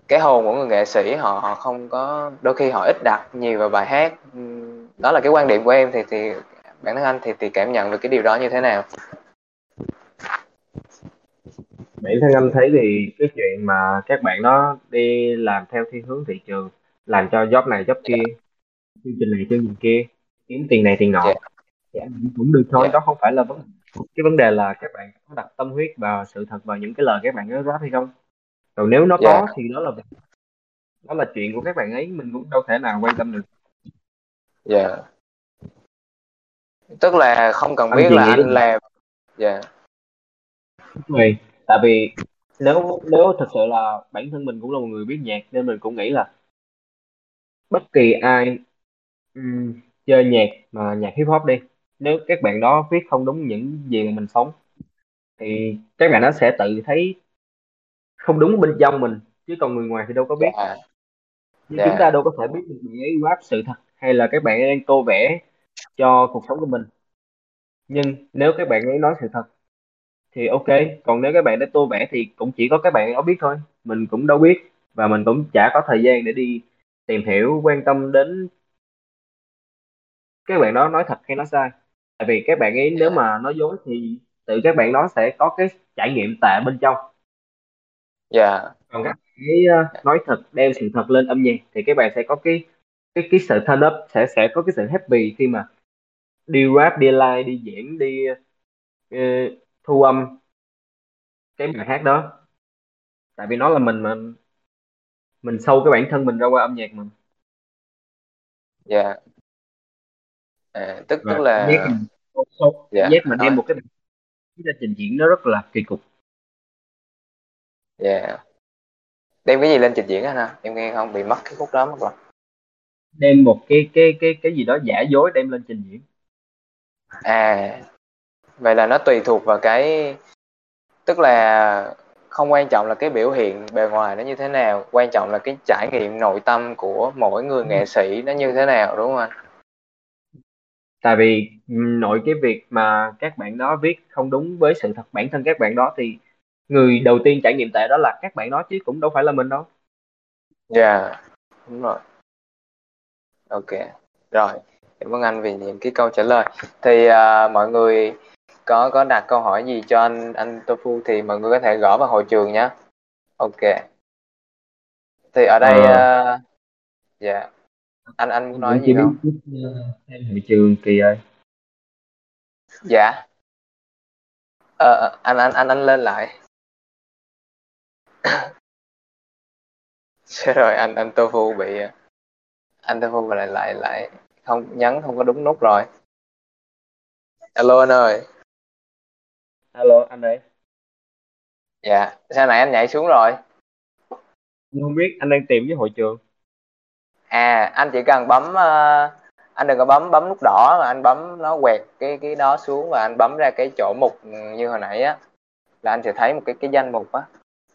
cái hồn của người nghệ sĩ họ họ không có đôi khi họ ít đặt nhiều vào bài hát. Đó là cái quan điểm của em thì thì bản thân anh thì thì cảm nhận được cái điều đó như thế nào? Bản thân anh thấy thì cái chuyện mà các bạn đó đi làm theo thiên hướng thị trường làm cho job này job kia chương trình này chương trình kia kiếm tiền này tiền nọ yeah. thì anh cũng được thôi yeah. đó không phải là vấn cái vấn đề là các bạn có đặt tâm huyết và sự thật vào những cái lời các bạn nói rap hay không còn nếu nó yeah. có thì đó là đó là chuyện của các bạn ấy mình cũng đâu thể nào quan tâm được dạ yeah. tức là không cần anh biết là anh làm dạ yeah. Đúng tại vì nếu nếu thật sự là bản thân mình cũng là một người biết nhạc nên mình cũng nghĩ là bất kỳ ai um, chơi nhạc mà nhạc hip hop đi nếu các bạn đó viết không đúng những gì mà mình sống thì các bạn đó sẽ tự thấy không đúng bên trong mình chứ còn người ngoài thì đâu có biết yeah. Nhưng yeah. chúng ta dạ. đâu có thể biết được bạn ấy rap sự thật hay là các bạn đang tô vẽ cho cuộc sống của mình nhưng nếu các bạn ấy nói sự thật thì ok còn nếu các bạn đã tô vẽ thì cũng chỉ có các bạn đó biết thôi. Mình cũng đâu biết và mình cũng chả có thời gian để đi tìm hiểu quan tâm đến các bạn đó nói thật hay nói sai. Tại vì các bạn ấy nếu mà nói dối thì tự các bạn đó sẽ có cái trải nghiệm tệ bên trong. Dạ. Yeah. còn các ấy ờ, nói thật đem sự thật lên âm nhạc thì các bạn sẽ có cái cái cái sự turn up sẽ sẽ có cái sự happy khi mà đi rap đi live đi diễn đi uh, thu âm cái bài hát đó. Tại vì nó là mình mà mình sâu cái bản thân mình ra qua âm nhạc mà. Dạ. Yeah. à, tức Và tức là giác mình, dạ, giác mình đem một cái cái trình diễn nó rất là kỳ cục. Dạ. Yeah. đem cái gì lên trình diễn anh ha? Em nghe không? Bị mất cái khúc đó mất rồi. Đem một cái cái cái cái gì đó giả dối đem lên trình diễn. À vậy là nó tùy thuộc vào cái tức là không quan trọng là cái biểu hiện bề ngoài nó như thế nào quan trọng là cái trải nghiệm nội tâm của mỗi người nghệ sĩ nó như thế nào đúng không anh? Tại vì nội cái việc mà các bạn đó viết không đúng với sự thật bản thân các bạn đó thì người đầu tiên trải nghiệm tệ đó là các bạn đó chứ cũng đâu phải là mình đâu. Dạ yeah, đúng rồi. Ok rồi. Cảm ơn anh vì những cái câu trả lời. Thì uh, mọi người có có đặt câu hỏi gì cho anh anh Tofu thì mọi người có thể gõ vào hội trường nhé. Ok. Thì ở đây ờ. uh, dạ. Anh anh muốn nói gì không? em hội trường kỳ ơi dạ. Ờ, anh anh anh anh lên lại. (laughs) Rồi anh anh tofu bị anh tofu lại lại lại không nhắn không có đúng nút rồi. Alo anh ơi alo anh đây dạ sao nãy anh nhảy xuống rồi? Không biết anh đang tìm với hội trường. À anh chỉ cần bấm uh, anh đừng có bấm bấm nút đỏ mà anh bấm nó quẹt cái cái đó xuống và anh bấm ra cái chỗ mục như hồi nãy á. Là anh sẽ thấy một cái cái danh mục á.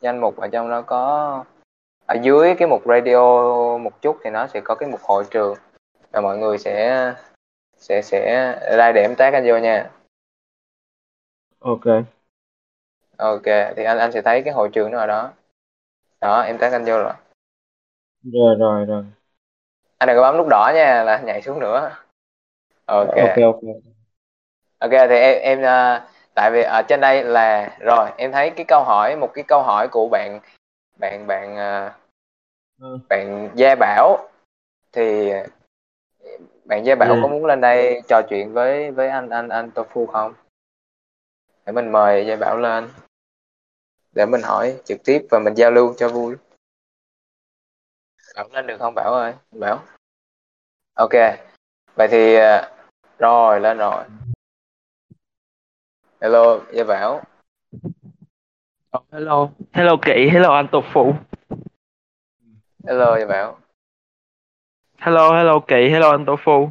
Danh mục ở trong nó có ở dưới cái mục radio một chút thì nó sẽ có cái mục hội trường. Và mọi người sẽ sẽ sẽ ra để em tag anh vô nha ok. Ok thì anh anh sẽ thấy cái hội trường nó ở đó. Đó em tag anh vô rồi. Rồi rồi rồi. Anh đừng có bấm nút đỏ nha là nhảy xuống nữa. Ok. Ok ok. Ok thì em em uh, tại vì ở trên đây là rồi em thấy cái câu hỏi một cái câu hỏi của bạn bạn bạn uh, Ừ. bạn Gia Bảo. Thì bạn Gia Bảo Ừ. có muốn lên đây trò chuyện với với anh anh anh Tofu không để mình mời Gia Bảo lên. Để mình hỏi trực tiếp và mình giao lưu cho vui. Bảo lên được không? Bảo ơi. Bảo. Ok. Vậy thì uh, rồi lên rồi. Hello Gia Bảo. Ờ, hello, hello Kỵ, hello anh Tục Phụ. hello Gia Bảo. Hello, hello Kỵ, hello anh Tổ Phu.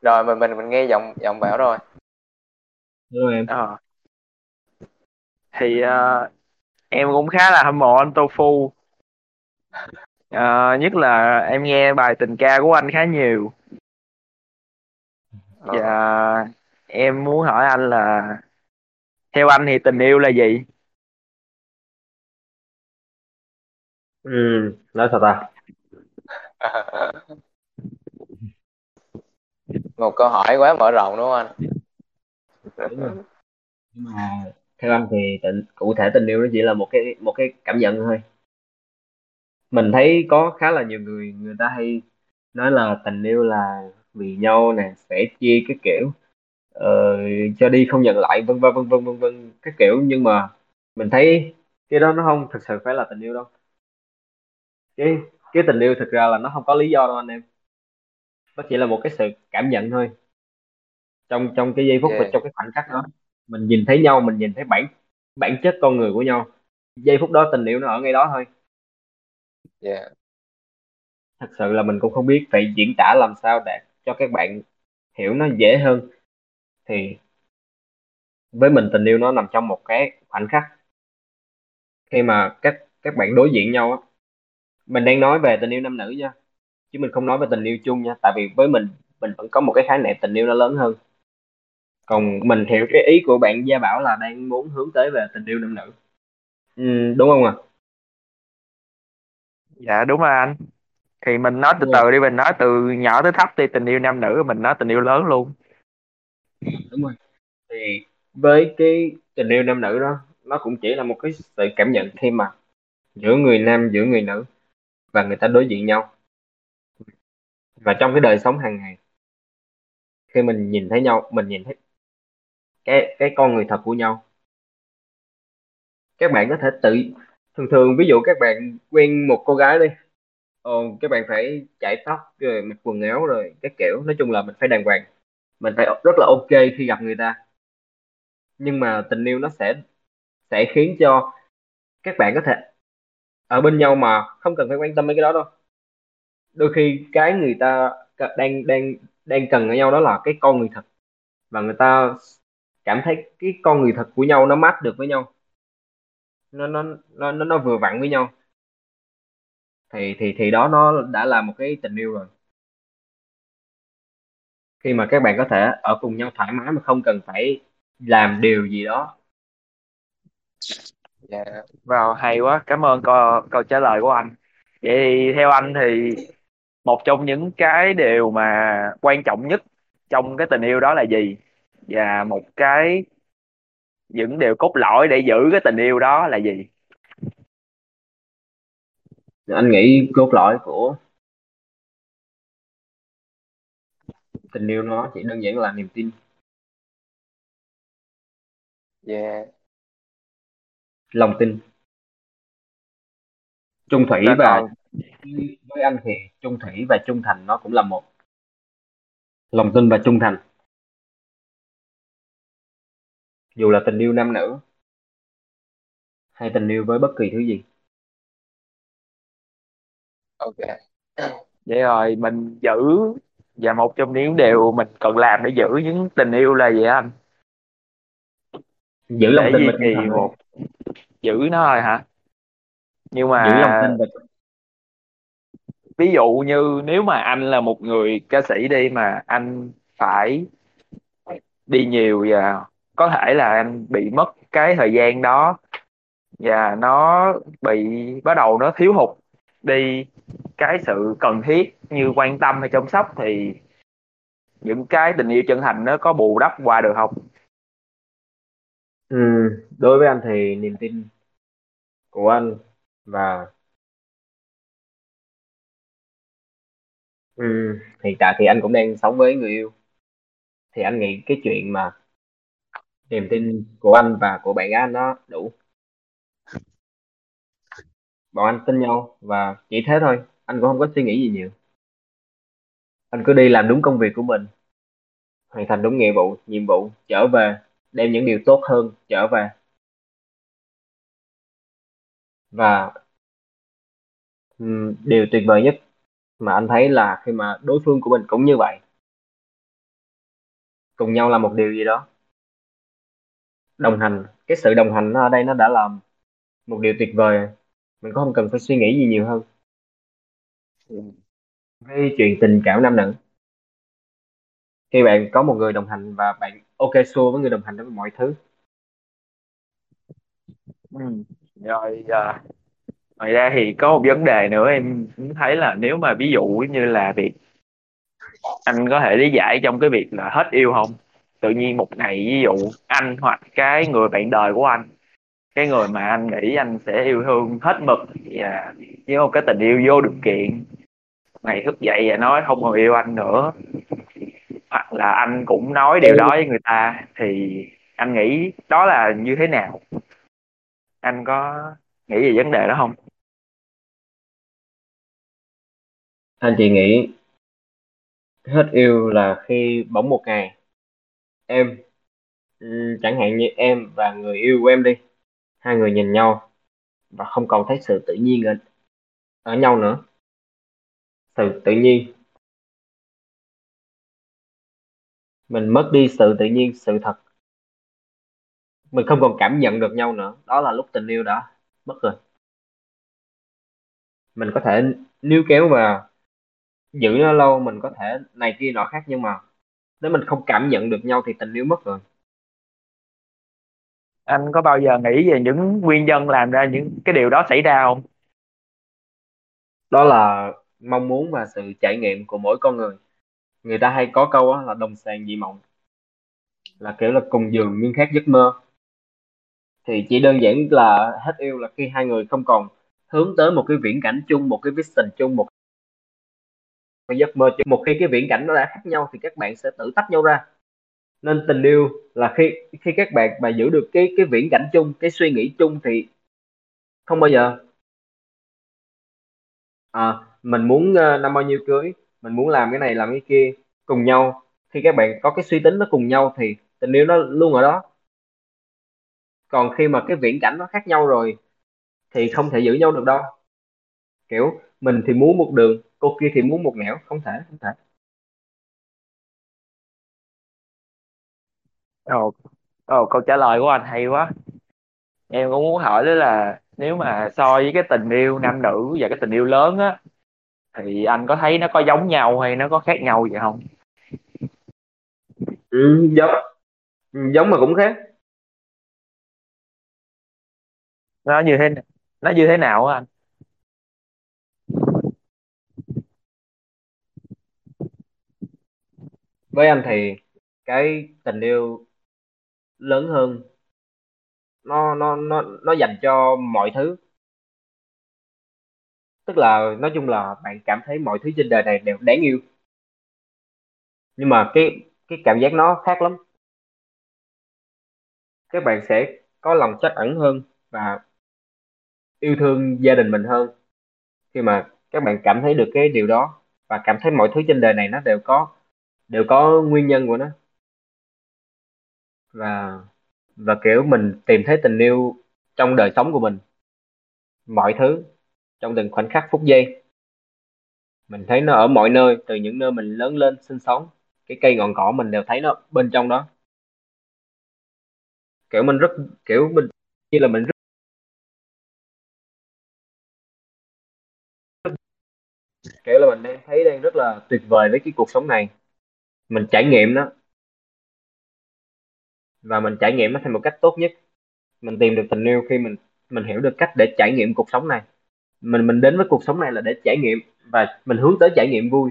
rồi mình mình mình nghe giọng giọng Bảo rồi. Rồi em. Ờ. Thì ờ, em cũng khá là hâm mộ anh Tô Phu. Ờ, nhất là em nghe bài tình ca của anh khá nhiều. Ờ. Và em muốn hỏi anh là theo anh thì tình yêu là gì? ừ nói sao ta một câu hỏi quá mở rộng đúng không anh đúng rồi nhưng mà theo anh thì tình cụ thể tình yêu nó chỉ là một cái một cái cảm nhận thôi. Mình thấy có khá là nhiều người người ta hay nói là tình yêu là vì nhau nè sẻ chia cái kiểu ờ, cho đi không nhận lại vân vân vân vân vân vân cái kiểu. Nhưng mà mình thấy cái đó nó không thực sự phải là tình yêu đâu. Cái cái tình yêu thực ra là nó không có lý do đâu anh em. Nó chỉ là một cái sự cảm nhận thôi. Trong trong cái giây phút và yeah. trong cái khoảnh khắc đó mình nhìn thấy nhau mình nhìn thấy bản bản chất con người của nhau. Giây phút đó tình yêu nó ở ngay đó thôi. Yeah. thật sự là mình cũng không biết phải diễn tả làm sao để cho các bạn hiểu nó dễ hơn. Thì với mình tình yêu nó nằm trong một cái khoảnh khắc. Khi mà các các bạn đối diện nhau á mình đang nói về tình yêu nam nữ nha. Chứ mình không nói về tình yêu chung nha. Tại vì với mình mình vẫn có một cái khái niệm tình yêu nó lớn hơn còn mình hiểu cái ý của bạn Gia Bảo là đang muốn hướng tới về tình yêu nam nữ ừ, đúng không ạ Dạ đúng rồi anh. Thì mình nói từ rồi. từ đi, mình nói từ nhỏ tới thấp thì tình yêu nam nữ, mình nói tình yêu lớn luôn. đúng rồi thì với cái tình yêu nam nữ đó nó cũng chỉ là một cái sự cảm nhận khi mà giữa người nam giữa người nữ và người ta đối diện nhau và trong cái đời sống hàng ngày khi mình nhìn thấy nhau mình nhìn thấy cái cái con người thật của nhau. Các bạn có thể tự thường thường ví dụ các bạn quen một cô gái đi ờ, các bạn phải chải tóc rồi mặc quần áo rồi cái kiểu. Nói chung là mình phải đàng hoàng. Mình phải rất là ok khi gặp người ta. Nhưng mà tình yêu nó sẽ sẽ khiến cho các bạn có thể ở bên nhau mà không cần phải quan tâm mấy cái đó đâu. Đôi khi cái người ta đang đang đang cần ở nhau đó là cái con người thật. Và người ta cảm thấy cái con người thật của nhau nó mát được với nhau nó nó nó nó, nó vừa vặn với nhau thì thì thì đó nó đã là một cái tình yêu rồi khi mà các bạn có thể ở cùng nhau thoải mái mà không cần phải làm điều gì đó Yeah. Wow, hay quá. Cảm ơn câu, câu trả lời của anh. Vậy thì theo anh thì một trong những cái điều mà quan trọng nhất trong cái tình yêu đó là gì? Và một cái những điều cốt lõi để giữ cái tình yêu đó là gì? anh nghĩ cốt lõi của tình yêu nó chỉ đơn giản là niềm tin Yeah. lòng tin trung thủy Và với anh thì trung thủy và trung thành nó cũng là một lòng tin và trung thành dù là tình yêu nam nữ hay tình yêu với bất kỳ thứ gì Ok. (clears throat) vậy rồi mình giữ và một trong những điều mình cần làm để giữ những tình yêu là gì anh? giữ lòng Để tin thôi. một giữ nó thôi hả? Nhưng giữ lòng tin mà ví dụ như nếu mà anh là một người ca sĩ đi mà anh phải đi nhiều và có thể là anh bị mất cái thời gian đó và nó bị bắt đầu nó thiếu hụt đi cái sự cần thiết như quan tâm hay chăm sóc thì những cái tình yêu chân thành nó có bù đắp qua được không? Ừ, đối với anh thì niềm tin của anh và ừ, hiện tại thì anh cũng đang sống với người yêu. Thì anh nghĩ cái chuyện mà niềm tin của anh và của bạn gái anh nó đủ. Bọn anh tin nhau và chỉ thế thôi, anh cũng không có suy nghĩ gì nhiều. Anh cứ đi làm đúng công việc của mình, hoàn thành đúng nghĩa vụ, nhiệm vụ, trở về, đem những điều tốt hơn trở về. Và điều tuyệt vời nhất mà anh thấy là khi mà đối phương của mình cũng như vậy. Cùng nhau làm một điều gì đó đồng hành. Cái sự đồng hành nó ở đây nó đã làm một điều tuyệt vời. Mình cũng không cần phải suy nghĩ gì nhiều hơn. Về chuyện tình cảm nam nữ. Khi bạn có một người đồng hành và bạn ok xua với người đồng hành với mọi thứ. Ừ. rồi à, ngoài ra thì có một vấn đề nữa em cũng thấy là nếu mà ví dụ như là việc anh có thể lý giải trong cái việc là hết yêu không? Tự nhiên một ngày, ví dụ, anh hoặc cái người bạn đời của anh, cái người mà anh nghĩ anh sẽ yêu thương hết mực và với một cái tình yêu vô điều kiện ngày thức dậy và nói không còn yêu anh nữa. Hoặc là anh cũng nói điều đó với người ta, thì anh nghĩ đó là như thế nào? Anh có nghĩ về vấn đề đó không? Anh chỉ nghĩ hết yêu là khi bỗng một ngày em. Ừ, chẳng hạn như em và người yêu của em đi. Hai người nhìn nhau và không còn thấy sự tự nhiên ở, ở nhau nữa. Sự tự nhiên. Mình mất đi sự tự nhiên sự thật. Mình không còn cảm nhận được nhau nữa. Đó là lúc tình yêu đã mất rồi. Mình có thể níu kéo và giữ nó lâu mình có thể này kia nọ khác nhưng mà nếu mình không cảm nhận được nhau thì tình yêu mất rồi. Anh có bao giờ nghĩ về những nguyên nhân làm ra những cái điều đó xảy ra không? Đó là mong muốn và sự trải nghiệm của mỗi con người. Người ta hay có câu là đồng sàng dị mộng là kiểu là cùng giường nhưng khác giấc mơ. Thì chỉ đơn giản là hết yêu là khi hai người không còn hướng tới một cái viễn cảnh chung một cái vision chung một và giấc mơ chung một khi cái viễn cảnh nó đã khác nhau thì các bạn sẽ tự tách nhau ra. Nên tình yêu là khi khi các bạn mà giữ được cái cái viễn cảnh chung cái suy nghĩ chung thì không bao giờ. À, mình muốn ờ, năm bao nhiêu cưới mình muốn làm cái này làm cái kia cùng nhau. Khi các bạn có cái suy tính nó cùng nhau thì tình yêu nó luôn ở đó. Còn khi mà cái viễn cảnh nó khác nhau rồi thì không thể giữ nhau được đâu. Kiểu mình thì muốn một đường cô kia thì muốn một nẻo. Không thể không thể. Ồ ồ câu trả lời của anh hay quá. Em cũng muốn hỏi đó là nếu mà so với cái tình yêu nam nữ và cái tình yêu lớn á thì anh có thấy nó có giống nhau hay nó có khác nhau vậy không? Ừ, giống. Ừ, giống mà cũng khác. Nó như thế nó như thế nào á anh với anh thì cái tình yêu lớn hơn, nó nó nó nó dành cho mọi thứ. Tức là nói chung là bạn cảm thấy mọi thứ trên đời này đều đáng yêu. Nhưng mà cái cái cảm giác nó khác lắm. Các bạn sẽ có lòng trách ẩn hơn và yêu thương gia đình mình hơn khi mà các bạn cảm thấy được cái điều đó và cảm thấy mọi thứ trên đời này nó đều có đều có nguyên nhân của nó. Và và kiểu mình tìm thấy tình yêu trong đời sống của mình. Mọi thứ trong từng khoảnh khắc, phút giây. Mình thấy nó ở mọi nơi, từ những nơi mình lớn lên, sinh sống. Cái cây ngọn cỏ mình đều thấy nó bên trong đó. Kiểu mình rất, kiểu mình, như là mình rất kiểu là mình đang thấy đang rất là tuyệt vời với cái cuộc sống này mình trải nghiệm nó. Và mình trải nghiệm nó theo một cách tốt nhất. Mình tìm được tình yêu khi mình mình hiểu được cách để trải nghiệm cuộc sống này. Mình mình đến với cuộc sống này là để trải nghiệm và mình hướng tới trải nghiệm vui.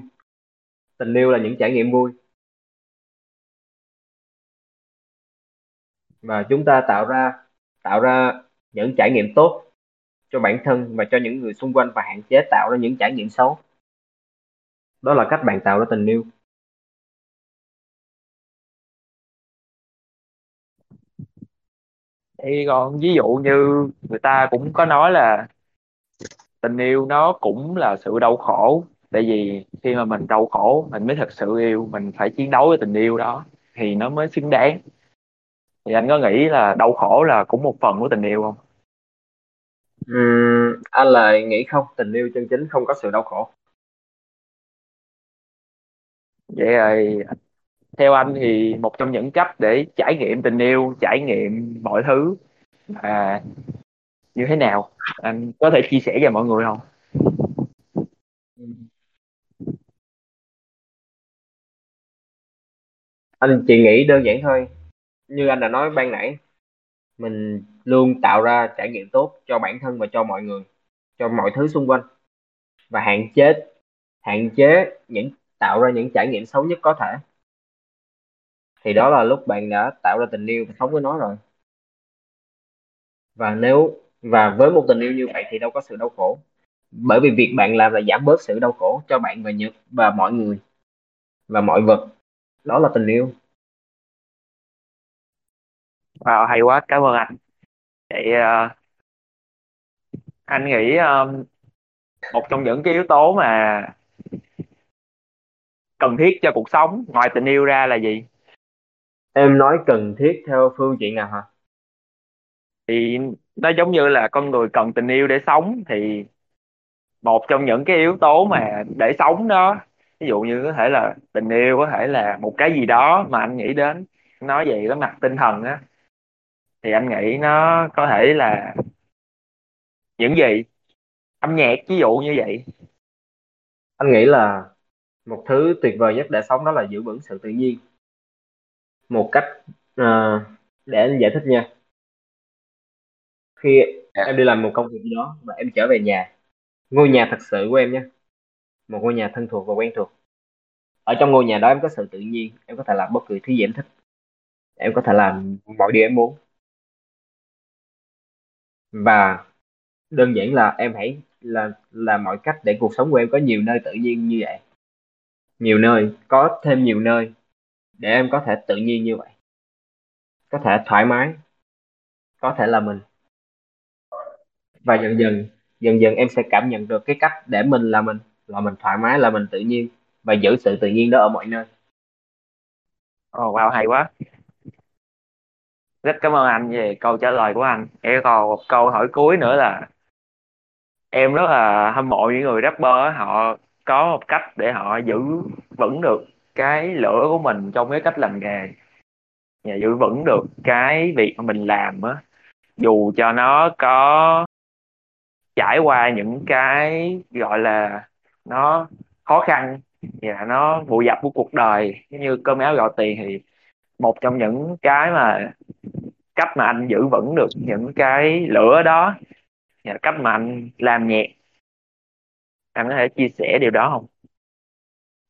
Tình yêu là những trải nghiệm vui. Và chúng ta tạo ra tạo ra những trải nghiệm tốt cho bản thân và cho những người xung quanh và hạn chế tạo ra những trải nghiệm xấu. Đó là cách bạn tạo ra tình yêu. Thì còn ví dụ như người ta cũng có nói là tình yêu nó cũng là sự đau khổ. Tại vì khi mà mình đau khổ mình mới thật sự yêu mình phải chiến đấu với tình yêu đó thì nó mới xứng đáng. Thì anh có nghĩ là đau khổ là cũng một phần của tình yêu không? Uhm, anh lại nghĩ không tình yêu chân chính không có sự đau khổ. Vậy rồi theo anh thì một trong những cách để trải nghiệm tình yêu, trải nghiệm mọi thứ là như thế nào? Anh có thể chia sẻ cho mọi người không? Anh chỉ nghĩ đơn giản thôi. Như anh đã nói ban nãy, mình luôn tạo ra trải nghiệm tốt cho bản thân và cho mọi người, cho mọi thứ xung quanh. Và hạn chế hạn chế những, tạo ra những trải nghiệm xấu nhất có thể thì đó là lúc bạn đã tạo ra tình yêu và sống với nó rồi. Và nếu và với một tình yêu như vậy thì đâu có sự đau khổ. Bởi vì việc bạn làm là giảm bớt sự đau khổ cho bạn và nhật và mọi người và mọi vật. Đó là tình yêu. Wow, hay quá cảm ơn anh. Vậy uh, anh nghĩ um, một trong những cái yếu tố mà cần thiết cho cuộc sống ngoài tình yêu ra là gì? Em nói cần thiết theo phương diện nào hả? Thì nó giống như là con người cần tình yêu để sống thì một trong những cái yếu tố mà để sống đó ví dụ như có thể là tình yêu có thể là một cái gì đó mà anh nghĩ đến nói về cái mặt tinh thần á thì anh nghĩ nó có thể là những gì? Âm nhạc ví dụ như vậy. Anh nghĩ là một thứ tuyệt vời nhất để sống đó là giữ vững sự tự nhiên một cách uh, để anh giải thích nha. Khi Dạ. em đi làm một công việc gì đó và em trở về nhà ngôi nhà thật sự của em nhé một ngôi nhà thân thuộc và quen thuộc. Ở trong ngôi nhà đó em có sự tự nhiên em có thể làm bất cứ thứ gì em thích. Em có thể làm mọi điều em muốn. Và đơn giản là em hãy là làm mọi cách để cuộc sống của em có nhiều nơi tự nhiên như vậy. Nhiều nơi có thêm nhiều nơi để em có thể tự nhiên như vậy. Có thể thoải mái. Có thể là mình. Và dần dần dần dần em sẽ cảm nhận được cái cách để mình là mình là mình thoải mái là mình tự nhiên và giữ sự tự nhiên đó ở mọi nơi. Oh, wow hay quá. Rất cảm ơn anh về câu trả lời của anh. Em còn một câu hỏi cuối nữa là em rất là hâm mộ những người rapper họ có một cách để họ giữ vững được cái lửa của mình trong cái cách làm nghề. Và giữ vững được cái việc mà mình làm á dù cho nó có trải qua những cái gọi là nó khó khăn và nó vụ dập của cuộc đời giống như cơm áo gạo tiền thì một trong những cái mà cách mà anh giữ vững được những cái lửa đó và cách mà anh làm nhạc. Anh có thể chia sẻ điều đó không?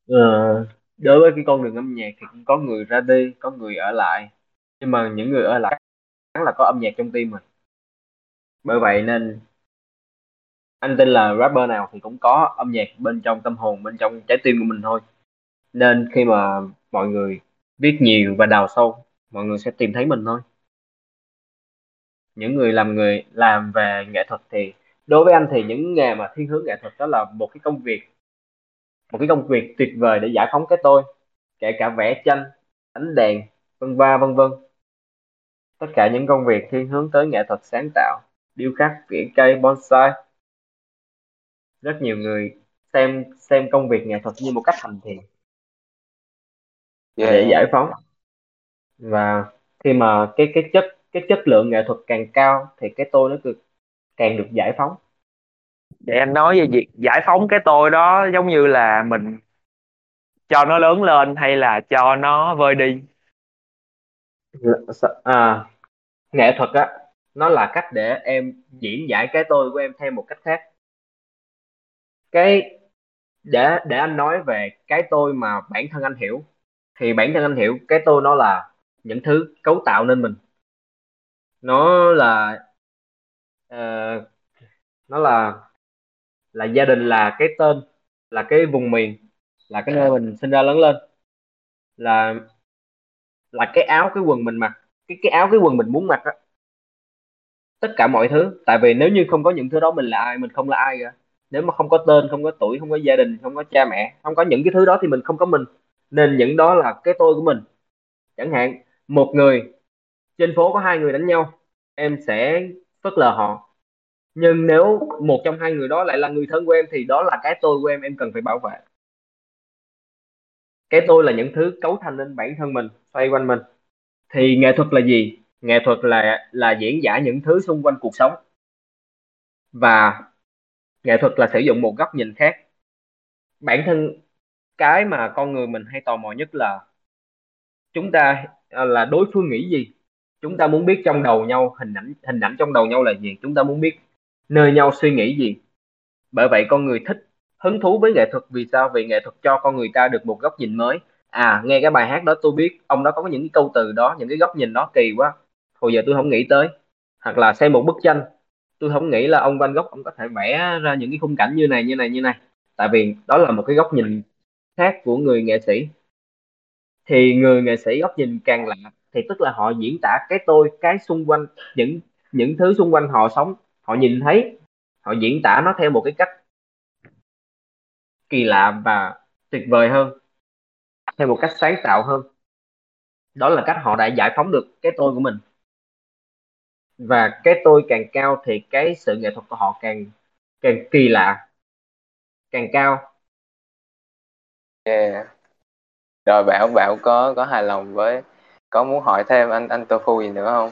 Ờ, đối với cái con đường âm nhạc thì cũng có người ra đi, có người ở lại. Nhưng mà những người ở lại chắc là có âm nhạc trong tim mình. Bởi vậy nên anh tin là rapper nào thì cũng có âm nhạc bên trong tâm hồn, bên trong trái tim của mình thôi. Nên khi mà mọi người viết nhiều và đào sâu, mọi người sẽ tìm thấy mình thôi. Những người làm người, làm về nghệ thuật thì đối với anh thì những nghề mà thiên hướng nghệ thuật đó là một cái công việc một cái công việc tuyệt vời để giải phóng cái tôi kể cả vẽ tranh ánh đèn vân va vân vân. Tất cả những công việc thiên hướng tới nghệ thuật sáng tạo điêu khắc vẽ cây bonsai. Rất nhiều người xem xem công việc nghệ thuật như một cách hành thiền Yeah. để giải phóng. Và khi mà cái cái chất cái chất lượng nghệ thuật càng cao thì cái tôi nó cực càng được giải phóng để anh nói về việc giải phóng cái tôi đó giống như là mình cho nó lớn lên hay là cho nó vơi đi? À, nghệ thuật á nó là cách để em diễn giải cái tôi của em theo một cách khác. Cái để để anh nói về cái tôi mà bản thân anh hiểu thì bản thân anh hiểu cái tôi nó là những thứ cấu tạo nên mình. Nó là uh, nó là là gia đình là cái tên, là cái vùng miền, là cái nơi mình sinh ra lớn lên, là là cái áo, cái quần mình mặc, cái cái áo, cái quần mình muốn mặc á. Tất cả mọi thứ, tại vì nếu như không có những thứ đó mình là ai, mình không là ai cả. Nếu mà không có tên, không có tuổi, không có gia đình, không có cha mẹ, không có những cái thứ đó thì mình không có mình. Nên những đó là cái tôi của mình. Chẳng hạn, một người trên phố có hai người đánh nhau, em sẽ phớt lờ họ nhưng nếu một trong hai người đó lại là người thân của em thì đó là cái tôi của em em cần phải bảo vệ. Cái tôi là những thứ cấu thành nên bản thân mình, xoay quanh mình. Thì nghệ thuật là gì? Nghệ thuật là là diễn giải những thứ xung quanh cuộc sống. Và nghệ thuật là sử dụng một góc nhìn khác. Bản thân cái mà con người mình hay tò mò nhất là chúng ta à, là đối phương nghĩ gì? Chúng ta muốn biết trong đầu nhau, hình ảnh hình ảnh trong đầu nhau là gì? Chúng ta muốn biết nơi nhau suy nghĩ gì? Bởi vậy con người thích hứng thú với nghệ thuật. Vì sao? Vì nghệ thuật cho con người ta được một góc nhìn mới. À nghe cái bài hát đó tôi biết ông đó có những cái câu từ đó, những cái góc nhìn đó kỳ quá. Hồi giờ tôi không nghĩ tới. Hoặc là xem một bức tranh. Tôi không nghĩ là ông Van Gogh, ông có thể vẽ ra những cái khung cảnh như này như này như này. Tại vì đó là một cái góc nhìn khác của người nghệ sĩ. Thì người nghệ sĩ góc nhìn càng lạ, thì tức là họ diễn tả cái tôi, cái xung quanh, những những thứ xung quanh họ sống họ nhìn thấy, họ diễn tả nó theo một cái cách kỳ lạ và tuyệt vời hơn, theo một cách sáng tạo hơn. Đó là cách họ đã giải phóng được cái tôi của mình. Và cái tôi càng cao thì cái sự nghệ thuật của họ càng càng kỳ lạ, càng cao. Yeah. rồi bảo bảo có có hài lòng với, có muốn hỏi thêm anh anh tofu gì nữa không?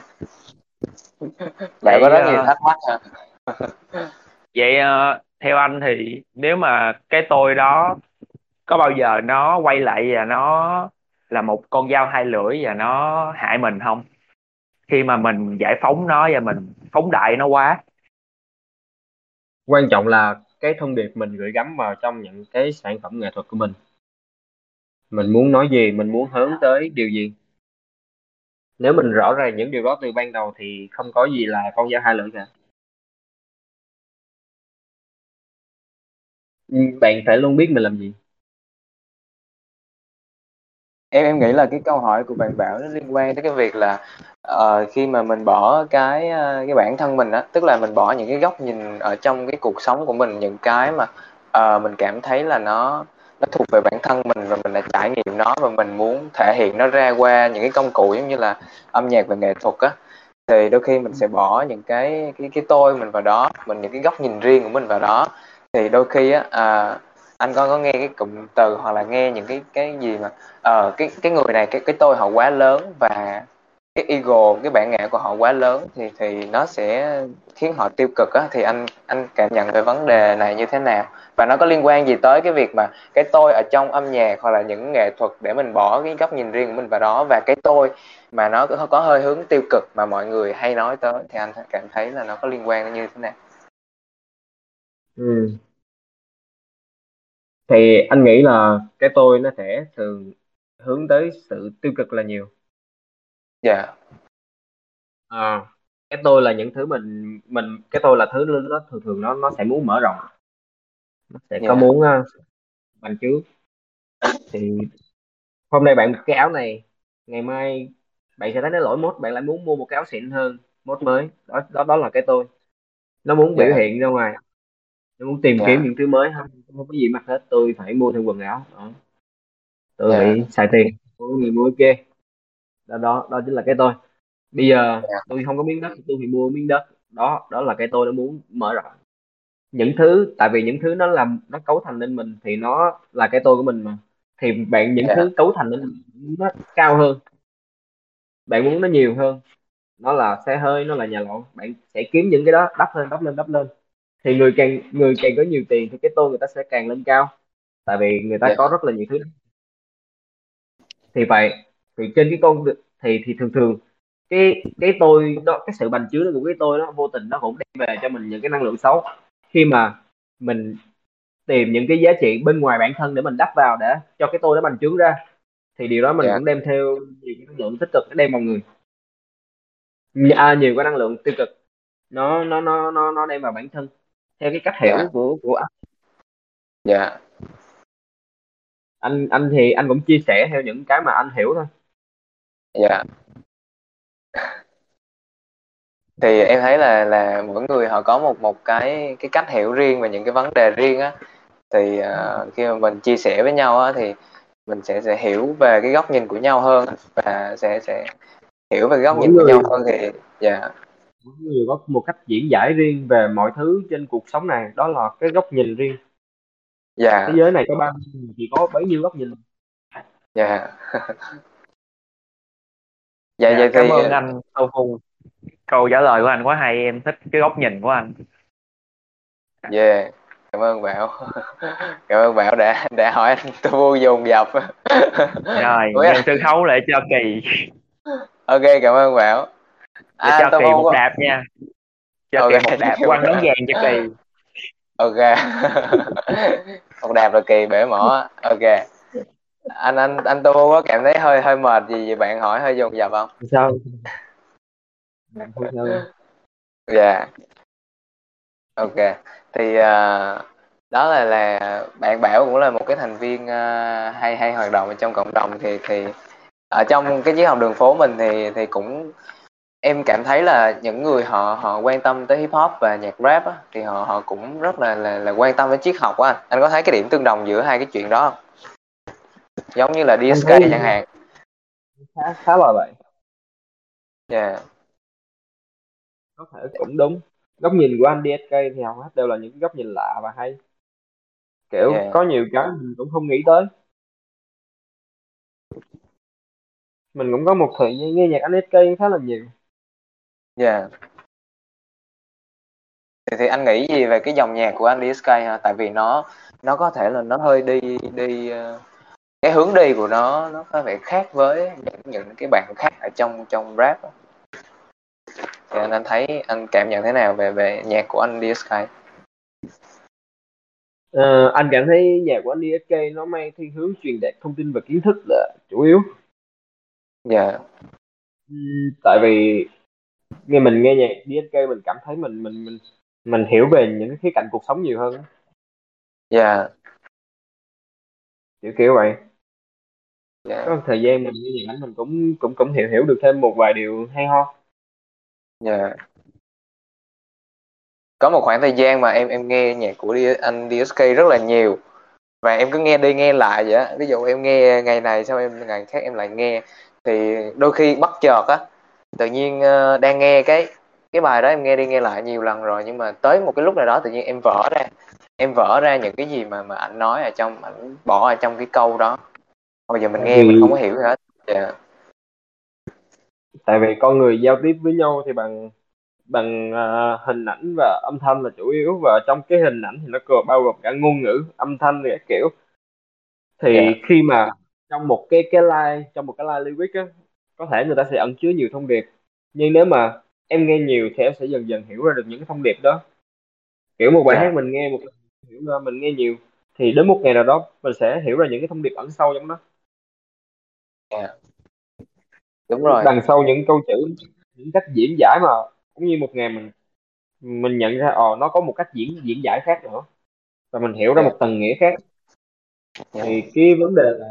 Bạn có rất nhiều thắc mắc hả? (laughs) vậy uh, theo anh thì nếu mà cái tôi đó có bao giờ nó quay lại và nó là một con dao hai lưỡi và nó hại mình không? Khi mà mình giải phóng nó và mình phóng đại nó quá. Quan trọng là cái thông điệp mình gửi gắm vào trong những cái sản phẩm nghệ thuật của mình. Mình muốn nói gì mình muốn hướng tới điều gì nếu mình rõ ràng những điều đó từ ban đầu thì không có gì là con dao hai lưỡi cả. Bạn phải luôn biết mình làm gì. Em em nghĩ là cái câu hỏi của bạn bảo nó liên quan tới cái việc là uh, khi mà mình bỏ cái uh, cái bản thân mình á tức là mình bỏ những cái góc nhìn ở trong cái cuộc sống của mình những cái mà uh, mình cảm thấy là nó nó thuộc về bản thân mình và mình đã trải nghiệm nó và mình muốn thể hiện nó ra qua những cái công cụ giống như là âm nhạc và nghệ thuật á. Thì đôi khi mình sẽ bỏ những cái cái cái tôi mình vào đó mình những cái góc nhìn riêng của mình vào đó. Thì đôi khi á à, anh có có nghe cái cụm từ hoặc là nghe những cái cái gì mà ờ cái cái người này cái cái tôi họ quá lớn và cái ego cái bản ngã của họ quá lớn thì thì nó sẽ khiến họ tiêu cực á. Thì anh anh cảm nhận về vấn đề này như thế nào? Và nó có liên quan gì tới cái việc mà cái tôi ở trong âm nhạc hoặc là những nghệ thuật để mình bỏ cái góc nhìn riêng của mình vào đó? Và cái tôi mà nó có, hơi hướng tiêu cực mà mọi người hay nói tới thì anh cảm thấy là nó có liên quan như thế nào? Ừ. thì anh nghĩ là cái tôi nó sẽ thường hướng tới sự tiêu cực là nhiều dạ yeah. à, cái tôi là những thứ mình mình cái tôi là thứ nó thường thường nó nó sẽ muốn mở rộng nó sẽ yeah. có dạ. muốn uh, bằng trước thì hôm nay bạn cái áo này ngày mai bạn sẽ thấy nó lỗi mốt bạn lại muốn mua một cái áo xịn hơn mốt mới đó đó đó là cái tôi nó muốn biểu. Dạ. hiện ra ngoài nó muốn tìm yeah. kiếm những thứ mới không không có gì mặc hết tôi phải mua thêm quần áo đó tôi yeah. bị xài tiền của người mua kia đó đó đó chính là cái tôi. Bây giờ yeah. tôi không có miếng đất tôi thì mua miếng đất. Đó đó là cái tôi nó muốn mở rộng. Những thứ tại vì những thứ nó làm nó cấu thành nên mình thì nó là cái tôi của mình mà. Thì bạn những yeah. thứ cấu thành nên nó cao hơn. Bạn muốn nó nhiều hơn. Nó là xe hơi nó là nhà lộn. Bạn sẽ kiếm những cái đó đắp lên đắp lên đắp lên. Thì người càng người càng có nhiều tiền thì cái tôi người ta sẽ càng lên cao. Tại vì người ta yeah. có rất là nhiều thứ. Thì vậy thì trên cái con thì thì thường thường cái cái tôi đó cái sự bành trướng của cái tôi đó vô tình nó cũng đem về cho mình những cái năng lượng xấu. Khi mà mình tìm những cái giá trị bên ngoài bản thân để mình đắp vào để cho cái tôi nó bành trướng ra thì điều đó mình Dạ. cũng đem theo nhiều cái năng lượng tích cực nó đem vào người. À, nhiều cái năng lượng tiêu cực nó nó nó nó nó đem vào bản thân theo cái cách hiểu Dạ. của của anh. Dạ. Anh anh thì anh cũng chia sẻ theo những cái mà anh hiểu thôi dạ. Thì em thấy là là mỗi người họ có một một cái cái cách hiểu riêng về những cái vấn đề riêng á. Thì ờ, khi mà mình chia sẻ với nhau á thì mình sẽ sẽ hiểu về cái góc nhìn của nhau hơn và sẽ sẽ hiểu về cái góc Mỗi nhìn của người- nhau hơn thì dạ. Mỗi người có một cách diễn giải riêng về mọi thứ trên cuộc sống này đó là cái góc nhìn riêng. Dạ. Thế giới này có bao nhiêu người thì có bấy nhiêu góc nhìn. Dạ (laughs) dạ Dạ, vậy cảm thì ơn anh Tô Phu câu trả lời của anh quá hay em thích cái góc nhìn của anh. Yeah cảm ơn bảo. (laughs) Cảm ơn bảo đã đã hỏi anh tôi vui dồn dập. Rồi Ủa, sân khấu lại cho kỳ. Ok cảm ơn bảo. Để À, cho tôi kỳ vô một quá. đạp nha. Cho Ok. kỳ một đạp (laughs) quăng nón vàng cho kỳ. Ok. (laughs) Một đạp là kỳ bể mỏ. Ok anh anh anh tô có cảm thấy hơi hơi mệt gì vậy? Bạn hỏi hơi dồn dập (laughs) không? Sao. Dạ. Ok. Thì à, đó là là bạn bảo cũng là một cái thành viên à, hay hay hoạt động ở trong cộng đồng thì thì ở trong cái triết học đường phố mình thì thì cũng em cảm thấy là những người họ họ quan tâm tới hip hop và nhạc rap á, thì họ họ cũng rất là là là quan tâm đến triết học á. Anh anh có thấy cái điểm tương đồng giữa hai cái chuyện đó không giống như là DSK chẳng hạn khá khá là vậy yeah. có thể cũng đúng góc nhìn của anh DSK thì hầu hết đều là những góc nhìn lạ và hay kiểu Yeah. có nhiều cái mình cũng không nghĩ tới mình cũng có một thời gian nghe nhạc anh DSK khá là nhiều Yeah. Thì, thì anh nghĩ gì về cái dòng nhạc của anh DSK ha? Tại vì nó nó có thể là nó hơi đi đi ờ, cái hướng đi của nó nó có vẻ khác với những những cái bạn khác ở trong trong rap. á. Thì anh anh thấy anh cảm nhận thế nào về về nhạc của anh DSK? Ờ, anh cảm thấy nhạc của anh DSK nó mang thiên hướng truyền đạt thông tin và kiến thức là chủ yếu Dạ. Ừm, tại vì nghe mình nghe nhạc DSK mình cảm thấy mình mình mình mình hiểu về những cái khía cạnh cuộc sống nhiều hơn. Dạ. kiểu kiểu vậy Dạ. có thời gian mình nhạc ảnh mình cũng cũng cũng hiểu hiểu được thêm một vài điều hay ho. Dạ. Có một khoảng thời gian mà em em nghe nhạc của D- anh DSK rất là nhiều. Và em cứ nghe đi nghe lại vậy á. Ví dụ em nghe ngày này sau em ngày khác em lại nghe. Thì đôi khi bất chợt á tự nhiên ờ, đang nghe cái cái bài đó em nghe đi nghe lại nhiều lần rồi. Nhưng mà tới một cái lúc nào đó tự nhiên em vỡ ra. Em vỡ ra những cái gì mà mà anh nói ở trong anh bỏ ở trong cái câu đó bây giờ mình nghe mình không có hiểu gì hết. Dạ. Tại vì con người giao tiếp với nhau thì bằng bằng à, hình ảnh và âm thanh là chủ yếu. Và trong cái hình ảnh thì nó còn bao gồm cả ngôn ngữ âm thanh và các kiểu. Thì Dạ. khi mà trong một cái cái line trong một cái line lyric á có thể người ta sẽ ẩn chứa nhiều thông điệp. Nhưng nếu mà em nghe nhiều thì em sẽ dần dần hiểu ra được những cái thông điệp đó. Kiểu một bài Dạ. hát mình nghe một hiểu ra mình nghe nhiều thì đến một ngày nào đó mình sẽ hiểu ra những cái thông điệp ẩn sâu trong đó đúng rồi. Đằng sau những câu chữ những cách diễn giải mà cũng như một ngày mình mình nhận ra ồ nó có một cách diễn diễn giải khác nữa. Và mình hiểu ra một tầng nghĩa khác. Thì cái vấn đề là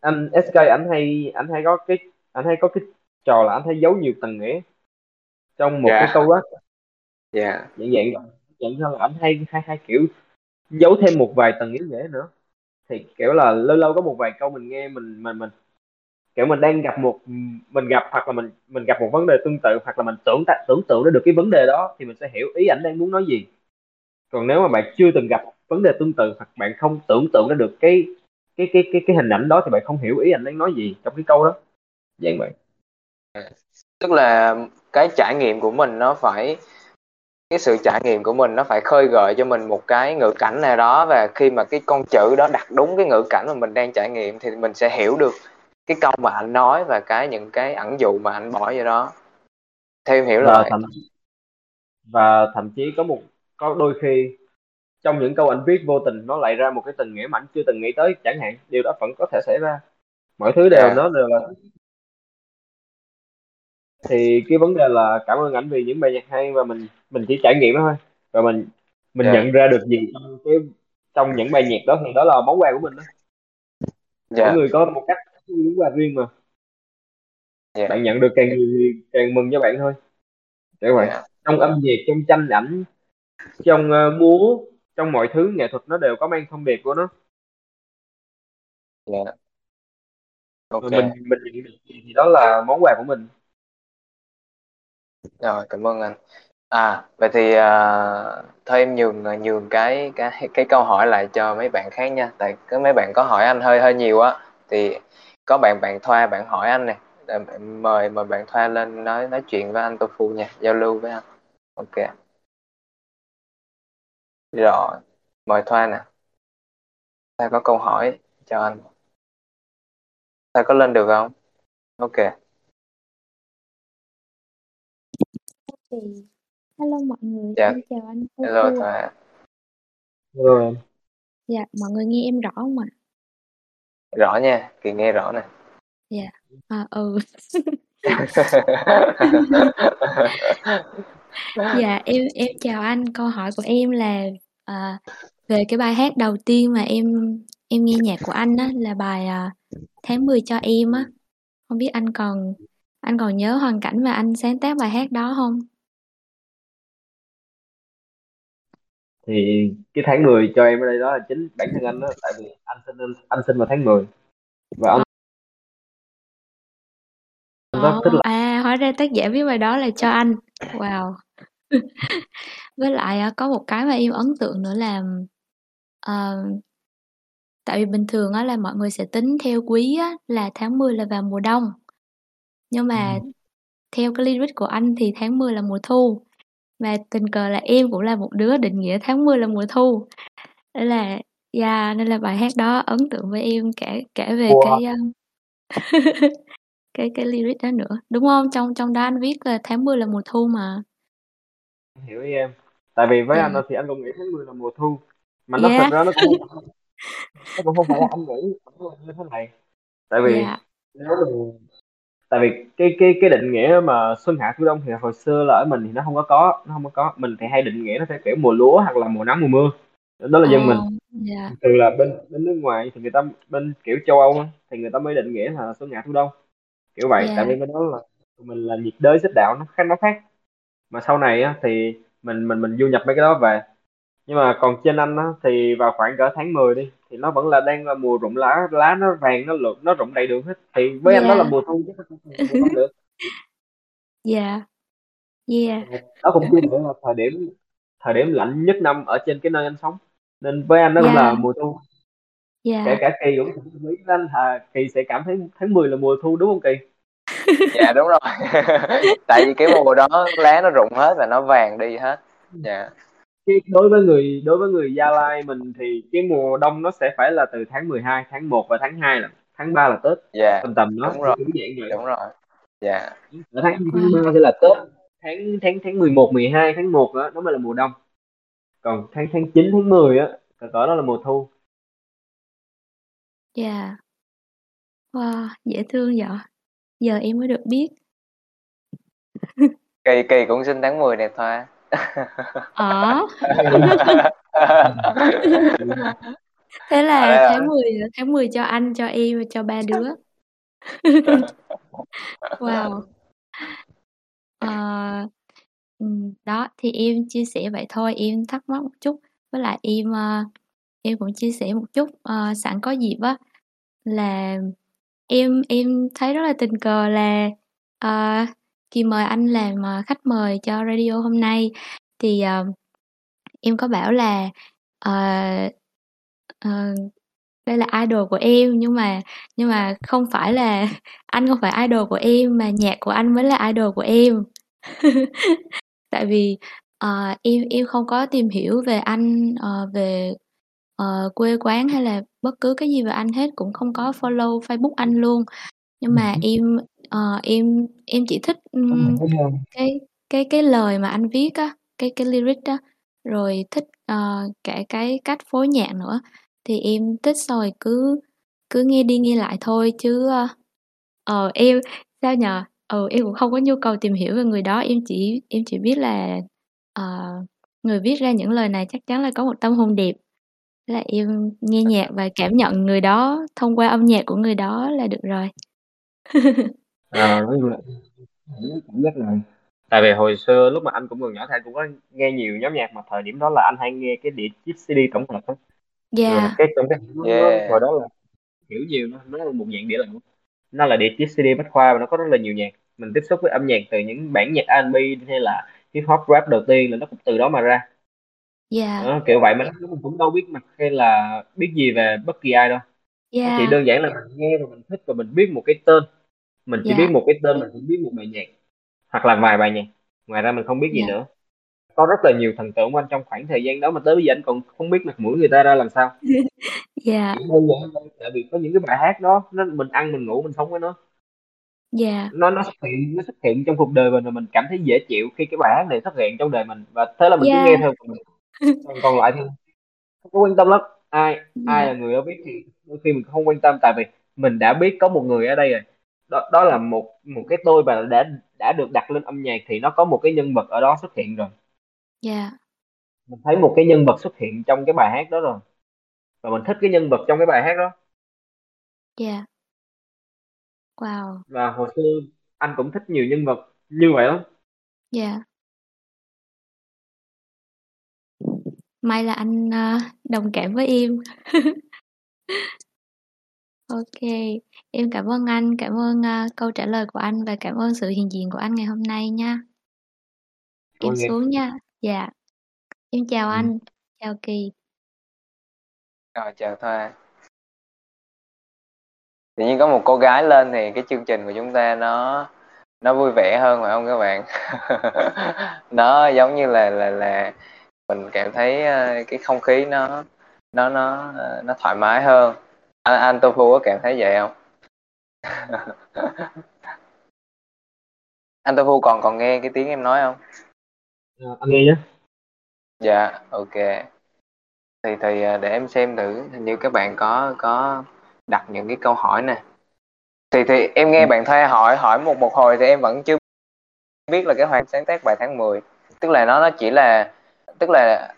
anh SK anh hay anh hay có cái anh hay có cái trò là anh hay giấu nhiều tầng nghĩa trong một Dạ. cái câu đó dạ dạng dạng vậy. nhận ra là anh hay hay hay kiểu giấu thêm một vài tầng nghĩa nữa thì, kiểu là, lâu lâu có một vài câu mình nghe mình mình mình, kiểu, mình đang gặp một, mình gặp hoặc là mình mình gặp một vấn đề tương tự, hoặc là mình tưởng ta- tưởng tượng ra được cái vấn đề đó, thì mình sẽ hiểu ý ảnh đang muốn nói gì. Còn nếu mà bạn chưa từng gặp vấn đề tương tự, hoặc bạn không tưởng tượng ra được cái cái cái cái cái hình ảnh đó, thì bạn không hiểu ý ảnh đang nói gì trong cái câu đó. Dạng vậy. Tức là cái trải nghiệm của mình nó phải cái sự trải nghiệm của mình nó phải khơi gợi cho mình một cái ngữ cảnh nào đó và khi mà cái con chữ đó đặt đúng cái ngữ cảnh mà mình đang trải nghiệm thì mình sẽ hiểu được cái câu mà anh nói và cái những cái ẩn dụ mà anh bỏ vô đó theo hiểu và vậy. thậm và thậm chí có một có đôi khi trong những câu anh viết vô tình nó lại ra một cái tình nghĩa mà anh chưa từng nghĩ tới chẳng hạn điều đó vẫn có thể xảy ra mọi thứ đều Dạ. nó đều là thì cái vấn đề là cảm ơn ảnh vì những bài nhạc hay và mình mình chỉ trải nghiệm thôi. Và mình mình Dạ. nhận ra được gì trong cái trong những bài nhạc đó. Thì đó là món quà của mình đó. Dạ. mỗi người có một cách món quà riêng mà. Dạ. Bạn nhận được càng nhiều thì càng mừng cho bạn thôi. Để vậy dạ. Trong âm nhạc trong tranh ảnh trong uh, múa trong mọi thứ nghệ thuật nó đều có mang thông điệp của nó. Dạ. Ok. và mình mình nhận được gì thì đó là món quà của mình rồi cảm ơn anh. À vậy thì à, thôi em nhường à, nhường cái cái cái câu hỏi lại cho mấy bạn khác nha. Tại có mấy bạn có hỏi anh hơi hơi nhiều á. Thì có bạn bạn Thoa bạn hỏi anh nè. Bạn- mời mời bạn Thoa lên nói nói chuyện với anh Tô Phu nha. Giao lưu với anh. Ok. Rồi mời Thoa nè. Thoa có câu hỏi cho anh. Thoa có lên được không? Ok. Thì hello mọi người Dạ. em chào anh hello Tofu ạ. Thoa rồi em. Dạ mọi người nghe em rõ không ạ? Rõ nha kỳ nghe rõ nè. À ừ. (laughs) Dạ em em chào anh. Câu hỏi của em là à, về cái bài hát đầu tiên mà em em nghe nhạc của anh á là bài à, tháng 10 cho em á. Không biết anh còn anh còn nhớ hoàn cảnh mà anh sáng tác bài hát đó không thì cái tháng 10 cho em ở đây đó là chính bản thân anh đó tại vì anh sinh anh sinh vào tháng 10 và anh rất Ồ, thích là à hóa ra tác giả viết bài đó là cho anh. Wow. (laughs) Với lại á, có một cái mà em ấn tượng nữa là ờ, tại vì bình thường á là mọi người sẽ tính theo quý á là tháng 10 là vào mùa đông. Nhưng mà theo cái lyric của anh thì tháng 10 là mùa thu mà tình cờ là em cũng là một đứa định nghĩa tháng 10 là mùa thu. Nên là yeah, nên là bài hát đó ấn tượng với em kể kể về Wow. cái um, (laughs) cái cái lyric đó nữa. Đúng không? Trong trong đó anh viết là tháng 10 là mùa thu mà. Hiểu ý em. Tại vì với Dạ. anh thì anh cũng nghĩ tháng 10 là mùa thu. Mà nó Dạ. thật ra nó cũng (laughs) nó cũng không phải là anh nghĩ như thế này. Tại vì dạ. nếu mình tại vì cái cái cái định nghĩa mà xuân hạ thu đông thì hồi xưa là ở mình thì nó không có có nó không có có. Mình thì hay định nghĩa nó theo kiểu mùa lúa hoặc là mùa nắng mùa mưa. Đó là dân mình. Ồ, dạ. Từ là bên bên nước ngoài thì người ta bên kiểu châu Âu thì người ta mới định nghĩa là xuân hạ thu đông. Kiểu vậy Dạ. tại vì bên đó là mình là nhiệt đới xích đạo nó khác nó khác. Mà sau này á, thì mình mình mình du nhập mấy cái đó về. Nhưng mà còn trên anh á, thì vào khoảng cỡ tháng 10 đi thì nó vẫn là đang là mùa rụng lá lá nó vàng nó lượt nó rụng đầy đường hết. Thì với anh đó là Dạ. mùa thu chứ không phải là mùa đông (laughs) được dạ. Yeah đó cũng chưa nữa là thời điểm thời điểm lạnh nhất năm ở trên cái nơi anh sống. Nên với anh đó cũng Dạ. là mùa thu. Kể dạ cả kỳ cũng với anh là kỳ sẽ cảm thấy tháng 10 là mùa thu đúng không kỳ? (laughs) Dạ đúng rồi. (laughs) Tại vì cái mùa đó lá nó rụng hết và nó vàng đi hết. Dạ cái đối với người đối với người Gia Lai mình thì cái mùa đông nó sẽ phải là từ tháng 12, tháng 1 và tháng 2 là tháng 3 là Tết. Dạ tầm tầm nó Đúng rồi. đúng rồi. Dạ. Ở tháng tháng 3 sẽ là Tết. Tháng tháng tháng 11, 12, tháng 1 đó nó mới là mùa đông. Còn tháng tháng 9, tháng 10 á cỡ cỡ đó là mùa thu. Dạ. Wow dễ thương vậy. Giờ em mới được biết. Kỳ kỳ cũng sinh tháng 10 này thôi ờ thế là là- tháng 10 là tháng 10 cho anh cho em và cho ba đứa. (laughs) Wow. Ừm, đó thì em chia sẻ vậy thôi em thắc mắc một chút. Với lại em ờ, em cũng chia sẻ một chút ờ, sẵn có dịp á là em em thấy rất là tình cờ là ờ, khi mời anh làm ờ, khách mời cho radio hôm nay. Thì ờ, em có bảo là ờ, ờ, đây là idol của em nhưng mà nhưng mà không phải là (laughs) anh không phải idol của em mà nhạc của anh mới là idol của em. (laughs) Tại vì ờ, em em không có tìm hiểu về anh ờ, về ờ, quê quán hay là bất cứ cái gì về anh hết cũng không có follow Facebook anh luôn. Nhưng mà em, ờ, em em chỉ thích, ừm, cái cái cái lời mà anh viết á, cái cái lyric á, rồi thích, ờ, cả cái cách phối nhạc nữa. Thì em thích rồi cứ cứ nghe đi nghe lại thôi chứ, ờ, em sao nhỉ? Ừ, em cũng không có nhu cầu tìm hiểu về người đó, em chỉ em chỉ biết là, ờ, người viết ra những lời này chắc chắn là có một tâm hồn đẹp. Là em nghe nhạc và cảm nhận người đó thông qua âm nhạc của người đó là được rồi. (laughs) Ờ, nói chung là cảm giác là tại vì hồi xưa lúc mà anh cũng còn nhỏ thì anh cũng có nghe nhiều nhóm nhạc mà thời điểm đó là anh hay nghe cái đĩa chip CD tổng hợp á. Rồi Yeah, cái trong cái Yeah. hồi đó là hiểu nhiều nó nó là một dạng đĩa lạnh. Nó là đĩa chip CD bách khoa và nó có rất là nhiều nhạc. Mình tiếp xúc với âm nhạc từ những bản nhạc R&B hay là hip hop rap đầu tiên là nó cũng từ đó mà ra. Yeah, đó, kiểu vậy mà nó mình cũng đâu biết mặt hay là biết gì về bất kỳ ai đâu. Nó chỉ yeah, đơn giản là mình nghe và mình thích và mình biết một cái tên mình chỉ Yeah. biết một cái tên mình cũng biết một bài nhạc hoặc là vài bài nhạc. Ngoài ra mình không biết gì Yeah. nữa. Có rất là nhiều thần tượng của anh trong khoảng thời gian đó mà tới bây giờ anh còn không biết mặt mũi người ta ra làm sao. Yeah, chỉ đơn giản thôi tại vì có những cái bài hát đó nó mình ăn mình ngủ mình sống với nó yeah, nó nó xuất hiện nó xuất hiện trong cuộc đời mình và mình cảm thấy dễ chịu khi cái bài hát này xuất hiện trong đời mình. Và thế là mình cứ Yeah. nghe theo mình. (laughs) Còn còn lại thì không có quan tâm lắm. Ai ai là yeah, người đó biết thì đôi khi mình không quan tâm tại vì mình đã biết có một người ở đây rồi đó đó là một một cái tôi và đã đã được đặt lên âm nhạc thì nó có một cái nhân vật ở đó xuất hiện rồi yeah, mình thấy một cái nhân vật xuất hiện trong cái bài hát đó rồi và mình thích cái nhân vật trong cái bài hát đó yeah. Wow, và hồi xưa anh cũng thích nhiều nhân vật như vậy lắm yeah. May là anh, ơ, đồng cảm với em. (laughs) OK, em cảm ơn anh, cảm ơn, a, câu trả lời của anh và cảm ơn sự hiện diện của anh ngày hôm nay nha. Em em. xuống nha. Dạ. Em chào Ừ. anh, chào Kỳ. Rồi chào Thoa. Tự nhiên có một cô gái lên thì cái chương trình của chúng ta nó nó vui vẻ hơn phải không các bạn? (laughs) nó giống như là là là mình cảm thấy ờ, cái không khí nó nó nó ờ, nó thoải mái hơn. Anh anh Tofu có cảm thấy vậy không? anh Tofu còn còn nghe cái tiếng em nói không? À, anh nghe nhé Dạ, ok. Thì thì à, để em xem thử hình như các bạn có có đặt những cái câu hỏi nè. Thì thì em nghe bạn Thoa hỏi hỏi một một hồi thì em vẫn chưa biết là cái khoảng sáng tác bài tháng 10. Tức là nó nó chỉ là tức là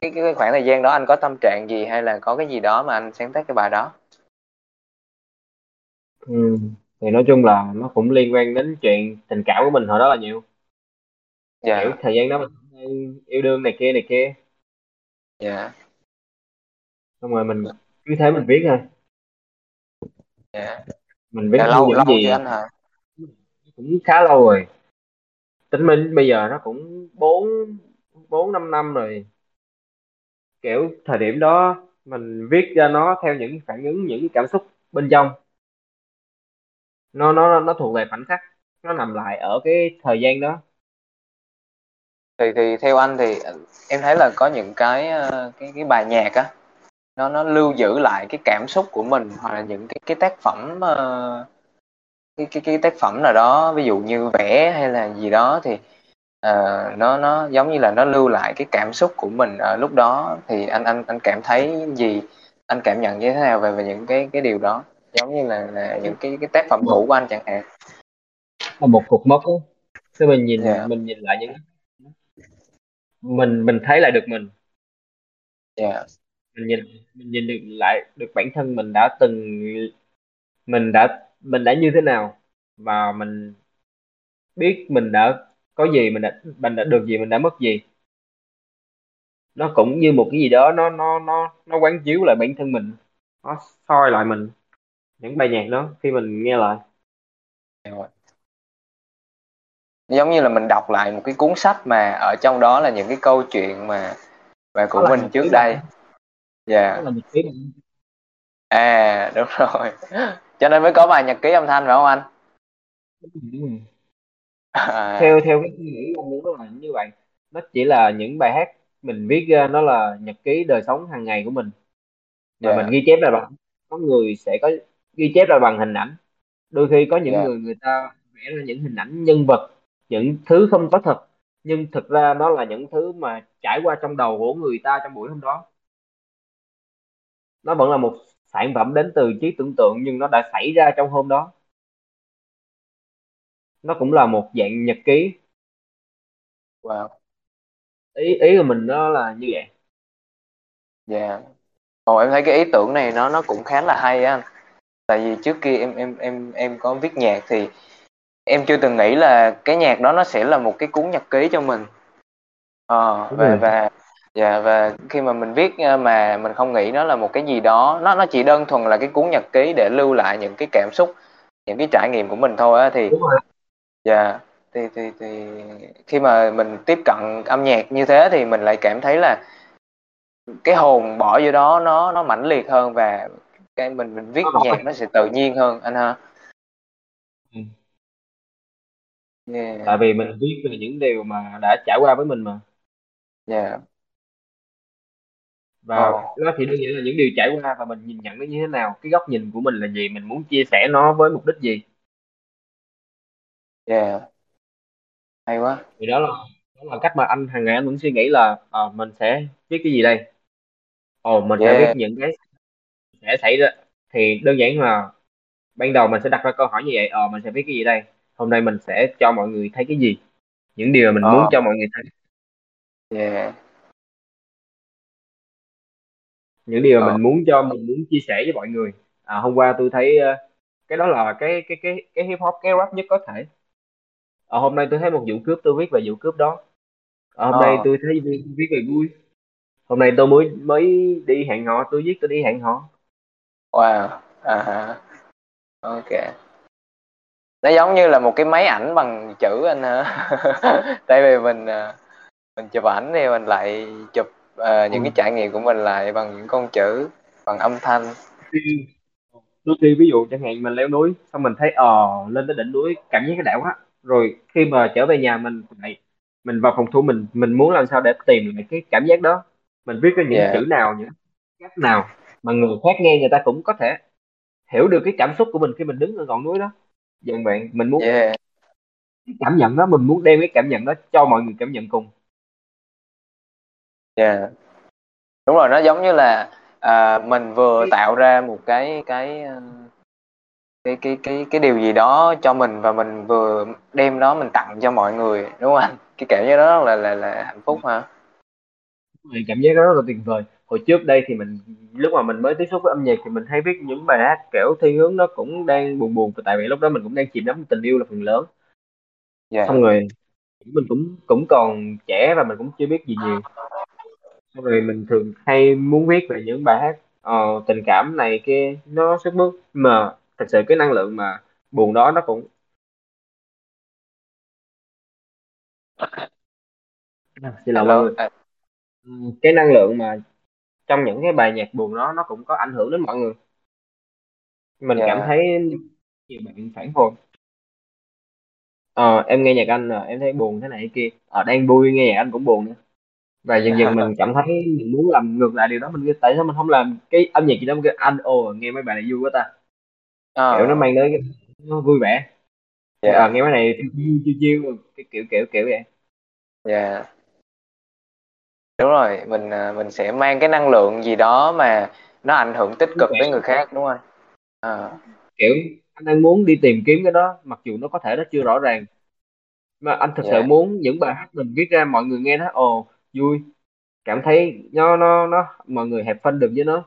cái cái khoảng thời gian đó anh có tâm trạng gì hay là có cái gì đó mà anh sáng tác cái bài đó. Ừ. thì nói chung là nó cũng liên quan đến chuyện tình cảm của mình hồi đó là nhiều. Dạ, kiểu thời gian đó mình cũng yêu đương này kia này kia. Dạ, xong rồi mình cứ thế mình viết thôi. Dạ. mình viết Dạ, lâu những lâu gì. anh hả? cũng khá lâu rồi. Tính mình bây giờ nó cũng bốn bốn năm năm rồi. Kiểu thời điểm đó mình viết ra nó theo những phản ứng những cảm xúc bên trong nó nó nó thuộc về khoảnh khắc. Nó nằm lại ở cái thời gian đó. Thì thì theo anh thì ừ, em thấy là có những cái ờ, cái cái bài nhạc á nó nó lưu giữ lại cái cảm xúc của mình hoặc là những cái cái tác phẩm ờ, cái cái cái tác phẩm nào đó ví dụ như vẽ hay là gì đó thì uh, nó nó giống như là nó lưu lại cái cảm xúc của mình ở lúc đó. Thì anh anh anh cảm thấy gì? Anh cảm nhận như thế nào về về những cái cái điều đó? Giống như là, là những cái cái tác phẩm cũ của anh chẳng hạn. Là một cột mốc á. Mình nhìn dạ. mình nhìn lại những mình mình thấy lại được mình. Dạ. Mình nhìn mình nhìn được lại được bản thân mình đã từng mình đã mình đã như thế nào. Và mình biết mình đã có gì mình đã mình đã được gì mình đã mất gì. Nó cũng như một cái gì đó nó nó nó nó quán chiếu lại bản thân mình. Nó soi lại mình những bài nhạc đó khi mình nghe lại. Rồi. giống như là mình đọc lại một cái cuốn sách mà ở trong đó là những cái câu chuyện mà mà của mình trước đây. dạ. Nó là nhật ký bạn. à đúng rồi. Cho nên mới có bài nhật ký âm thanh phải không anh? Rồi. à, theo theo cái suy nghĩ anh muốn là như vậy. Nó chỉ là những bài hát mình viết ra nó là nhật ký đời sống hàng ngày của mình. Và dạ. mình ghi chép lại bằng có người sẽ có ghi chép lại bằng hình ảnh. Đôi khi có những dạ. người người ta vẽ ra những hình ảnh nhân vật những thứ không có thật nhưng thực ra nó là những thứ mà trải qua trong đầu của người ta trong buổi hôm đó. Nó vẫn là một sản phẩm đến từ trí tưởng tượng nhưng nó đã xảy ra trong hôm đó. Nó cũng là một dạng nhật ký. Wow. Ý ý của mình nó là như vậy. Dạ. Ồ em thấy cái ý tưởng này nó nó cũng khá là hay á anh tại vì trước kia em em em em có viết nhạc thì em chưa từng nghĩ là cái nhạc đó nó sẽ là một cái cuốn nhật ký cho mình. Ờ đúng và rồi. và dạ và khi mà mình viết ờ, mà mình không nghĩ nó là một cái gì đó nó nó chỉ đơn thuần là cái cuốn nhật ký để lưu lại những cái cảm xúc những cái trải nghiệm của mình thôi á thì dạ thì thì thì khi mà mình tiếp cận âm nhạc như thế thì mình lại cảm thấy là cái hồn bỏ vô đó nó nó mãnh liệt hơn và cái mình mình viết nhạc nó sẽ tự nhiên hơn anh ha. Ừ. yeah. Tại vì mình viết về những điều mà đã trải qua với mình mà. Yeah. Và ồ nó chỉ đơn giản là những điều trải qua và mình nhìn nhận nó như thế nào cái góc nhìn của mình là gì mình muốn chia sẻ nó với mục đích gì. Yeah. Hay quá. Thì đó là đó là cách mà anh hàng ngày anh vẫn suy nghĩ là ờ, mình sẽ viết cái gì đây? Ồ mình sẽ viết yeah những cái sẽ xảy ra. Thì đơn giản là ban đầu mình sẽ đặt ra câu hỏi như vậy ờ mình sẽ viết cái gì đây? Hôm nay mình sẽ cho mọi người thấy cái gì? Những điều mà mình muốn ờ. cho mọi người thấy. Yeah những điều mà ờ. mình muốn cho mình muốn chia sẻ với mọi người. À, hôm qua tôi thấy ờ, cái đó là cái cái cái cái hip hop cái rap nhất có thể. Ờ, hôm nay tôi thấy một vụ cướp tôi viết về vụ cướp đó. Ờ, hôm nay ờ tôi thấy viết, viết về vui. Hôm nay tôi mới mới đi hẹn hò tôi viết tôi đi hẹn hò wow à ha ok. Nó giống như là một cái máy ảnh bằng chữ anh ha (laughs) tại vì mình à, mình chụp ảnh thì mình lại chụp ờ, những ừ. cái trải nghiệm của mình lại bằng những con chữ bằng âm thanh. Khi- đôi khi ví dụ chẳng hạn mình leo núi xong mình thấy ờ lên tới đỉnh núi cảm giác cái đã quá. Rồi khi mà trở về nhà mình lại mình vào phòng thu mình mình muốn làm sao để tìm lại cái cảm giác đó. Mình viết ra những yeah chữ nào những cách nào mà người khác nghe người ta cũng có thể hiểu được cái cảm xúc của mình khi mình đứng ở ngọn núi đó. Dần bạn mình muốn yeah. cái cảm nhận đó mình muốn đem cái cảm nhận đó cho mọi người cảm nhận cùng. Yeah. Đúng rồi nó giống như là à, mình vừa tạo ra một cái cái ờ, cái cái cái cái điều gì đó cho mình và mình vừa đem đó mình tặng cho mọi người đúng không anh? Cái cảm giác đó là là là hạnh phúc Thì cảm giác đó rất là tuyệt vời hồi trước đây thì mình lúc mà mình mới tiếp xúc với âm nhạc thì mình hay viết những bài hát kiểu thiên hướng nó cũng đang buồn buồn tại vì lúc đó mình cũng đang chìm đắm tình yêu là phần lớn. Dạ. Xong rồi mình cũng cũng còn trẻ và mình cũng chưa biết gì nhiều. Xong rồi mình thường hay muốn viết về những bài hát ờ, tình cảm này kia nó sức mướt mà thật sự cái năng lượng mà buồn đó nó cũng xin lỗi mọi hello người cái năng lượng mà trong những cái bài nhạc buồn đó nó cũng có ảnh hưởng đến mọi người. Mình cảm dạ. thấy nhiều bạn phản hồi. Ờ, em nghe nhạc anh à, em thấy buồn thế này kia. Ờ, đang vui nghe nhạc anh cũng buồn nữa. Và dần dần mình cảm thấy mình muốn làm ngược lại điều đó mình tại sao mình không làm cái âm nhạc gì đó kêu anh ồ nghe mấy bài này vui quá ta. Kiểu nó ờ mang đến cái nó vui vẻ. Ờ, dạ nghe mấy này chiêu chiêu chiêu cái kiểu kiểu kiểu vậy. Dạ đúng rồi mình à, mình sẽ mang cái năng lượng gì đó mà nó ảnh hưởng tích cực tới người khác đúng không à, kiểu anh đang muốn đi tìm kiếm cái đó mặc dù nó có thể nó chưa rõ ràng. Mà anh thực sự dạ. muốn những bài hát mình viết ra mọi người nghe nó ồ vui. Cảm thấy nó nó nó mọi người have fun được với nó.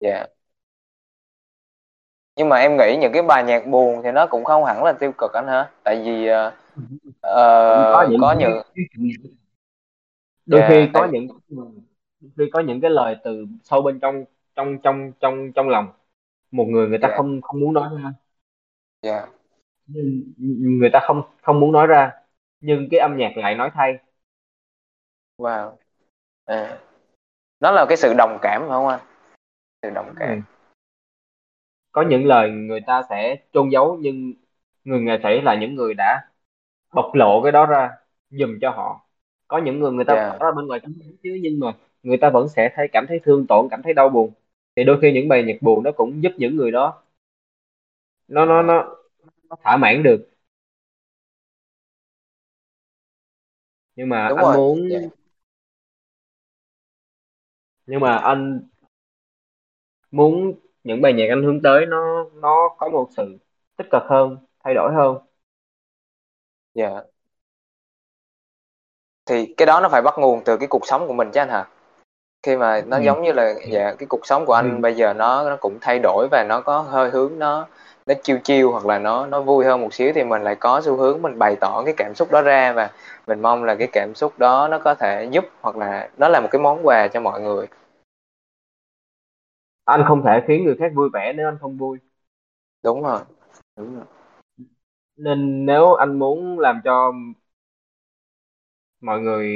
Dạ. Nhưng mà em nghĩ những cái bài nhạc buồn thì nó cũng không hẳn là tiêu cực anh hả? Tại vì ờ, cũng có ờ, những có những. Đôi dạ khi có tại những đôi khi có những cái lời từ sâu bên trong trong trong trong trong lòng. Một người người ta dạ. không không muốn nói ra. Dạ. Nhưng người ta không không muốn nói ra nhưng cái âm nhạc lại nói thay. Wow. À. nó là cái sự đồng cảm phải không anh? Sự đồng cảm. Rồi. có những lời người ta sẽ chôn giấu nhưng người nghệ sĩ là những người đã bộc lộ cái đó ra giùm cho họ có những người người ta dạ. tỏ ra bên ngoài đúng chứ nhưng mà người ta vẫn sẽ thấy cảm thấy thương tổn cảm thấy đau buồn. Thì đôi khi những bài nhạc buồn nó cũng giúp những người đó nó nó nó, nó thỏa mãn được. Nhưng mà đúng anh rồi. muốn dạ. Nhưng mà anh muốn những bài nhạc anh hướng tới nó nó có một sự tích cực hơn thay đổi hơn. Dạ thì cái đó nó phải bắt nguồn từ cái cuộc sống của mình chứ anh hả khi mà nó ừ. giống như là dạ cái cuộc sống của anh Ừ. bây giờ nó nó cũng thay đổi và nó có hơi hướng nó nó chiêu chiêu hoặc là nó nó vui hơn một xíu thì mình lại có xu hướng mình bày tỏ cái cảm xúc đó ra và mình mong là cái cảm xúc đó nó có thể giúp hoặc là nó là một cái món quà cho mọi người anh không thể khiến người khác vui vẻ nếu anh không vui đúng rồi đúng rồi nên nếu anh muốn làm cho mọi người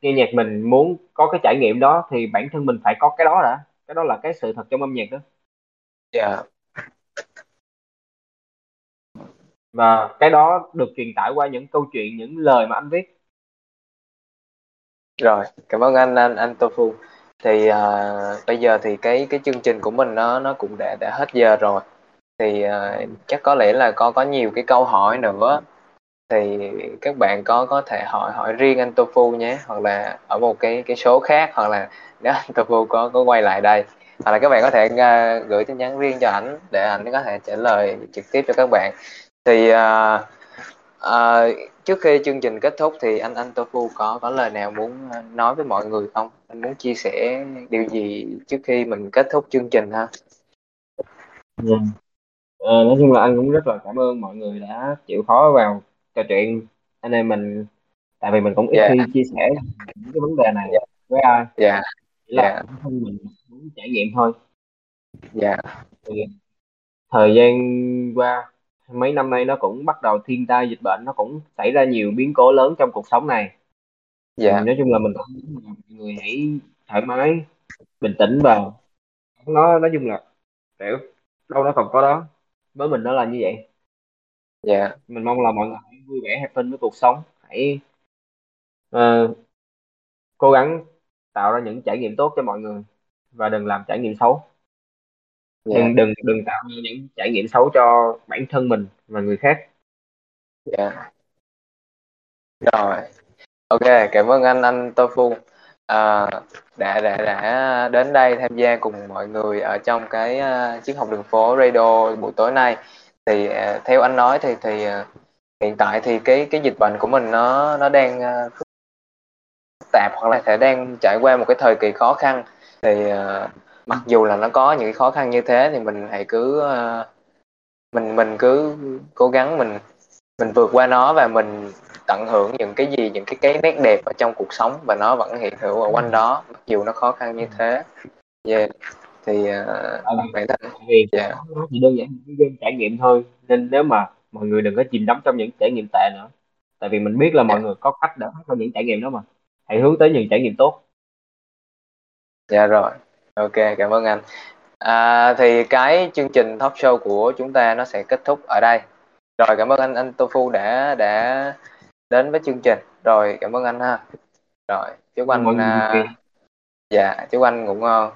nghe nhạc mình muốn có cái trải nghiệm đó thì bản thân mình phải có cái đó đã. Cái đó là cái sự thật trong âm nhạc đó. Dạ. Và cái đó được truyền tải qua những câu chuyện những lời mà anh viết. Rồi cảm ơn anh anh anh Tofu thì à, bây giờ thì cái cái chương trình của mình nó nó cũng đã đã hết giờ rồi. Thì à, chắc có lẽ là có có nhiều cái câu hỏi nữa thì các bạn có có thể hỏi hỏi riêng anh Tofu nhé hoặc là ở một cái cái số khác hoặc là (laughs) nếu anh Tofu có có quay lại đây. Hoặc là các bạn có thể uh, gửi tin nhắn riêng cho ảnh để ảnh có thể trả lời trực tiếp cho các bạn. Thì uh, uh, trước khi chương trình kết thúc thì anh anh Tofu có có lời nào muốn nói với mọi người không? Anh muốn chia sẻ điều gì trước khi mình kết thúc chương trình ha? Yeah. à, nói chung là anh cũng rất là cảm ơn mọi người đã chịu khó vào trò chuyện. Anh em mình tại vì mình cũng ít dạ. khi chia sẻ những cái vấn đề này dạ. với ai. Dạ. Chỉ là dạ. bản thân mình muốn trải nghiệm thôi. Dạ. Thì thời gian qua mấy năm nay nó cũng bắt đầu thiên tai dịch bệnh nó cũng xảy ra nhiều biến cố lớn trong cuộc sống này. Dạ. nói chung là mình người hãy thoải mái bình tĩnh và nó nói chung là kiểu đâu nó còn có đó. Với mình nó là như vậy dạ. Mình mong là mọi người hãy vui vẻ happy với cuộc sống. Hãy ờ, cố gắng tạo ra những trải nghiệm tốt cho mọi người và đừng làm trải nghiệm xấu. Dạ. Đừng đừng đừng tạo ra những trải nghiệm xấu cho bản thân mình và người khác. Dạ. Rồi. Ok cảm ơn anh anh Tofu à, đã đã đã đến đây tham gia cùng mọi người ở trong cái uh, chiếc học đường phố radio buổi tối nay thì uh, theo anh nói thì thì uh, hiện tại thì cái cái dịch bệnh của mình nó nó đang uh, phức tạp hoặc là sẽ đang trải qua một cái thời kỳ khó khăn. Thì uh, mặc dù là nó có những cái khó khăn như thế thì mình hãy cứ uh, mình mình cứ cố gắng mình mình vượt qua nó và mình tận hưởng những cái gì những cái cái nét đẹp ở trong cuộc sống và nó vẫn hiện hữu ở quanh đó mặc dù nó khó khăn như thế. Yeah. Thì uh, thân tại vì yeah. nó chỉ đơn giản cái game trải nghiệm thôi. Nên nếu mà mọi người đừng có chìm đắm trong những trải nghiệm tệ nữa. Tại vì mình biết là mọi Yeah. người có cách để thoát ra những trải nghiệm đó mà. Hãy hướng tới những trải nghiệm tốt. Dạ rồi. Ok cảm ơn anh. À, thì cái chương trình talk show của chúng ta nó sẽ kết thúc ở đây. Rồi cảm ơn anh anh Tofu đã đã đến với chương trình. Rồi cảm ơn anh ha. Rồi chúc anh à, dạ chúc anh ngủ ngon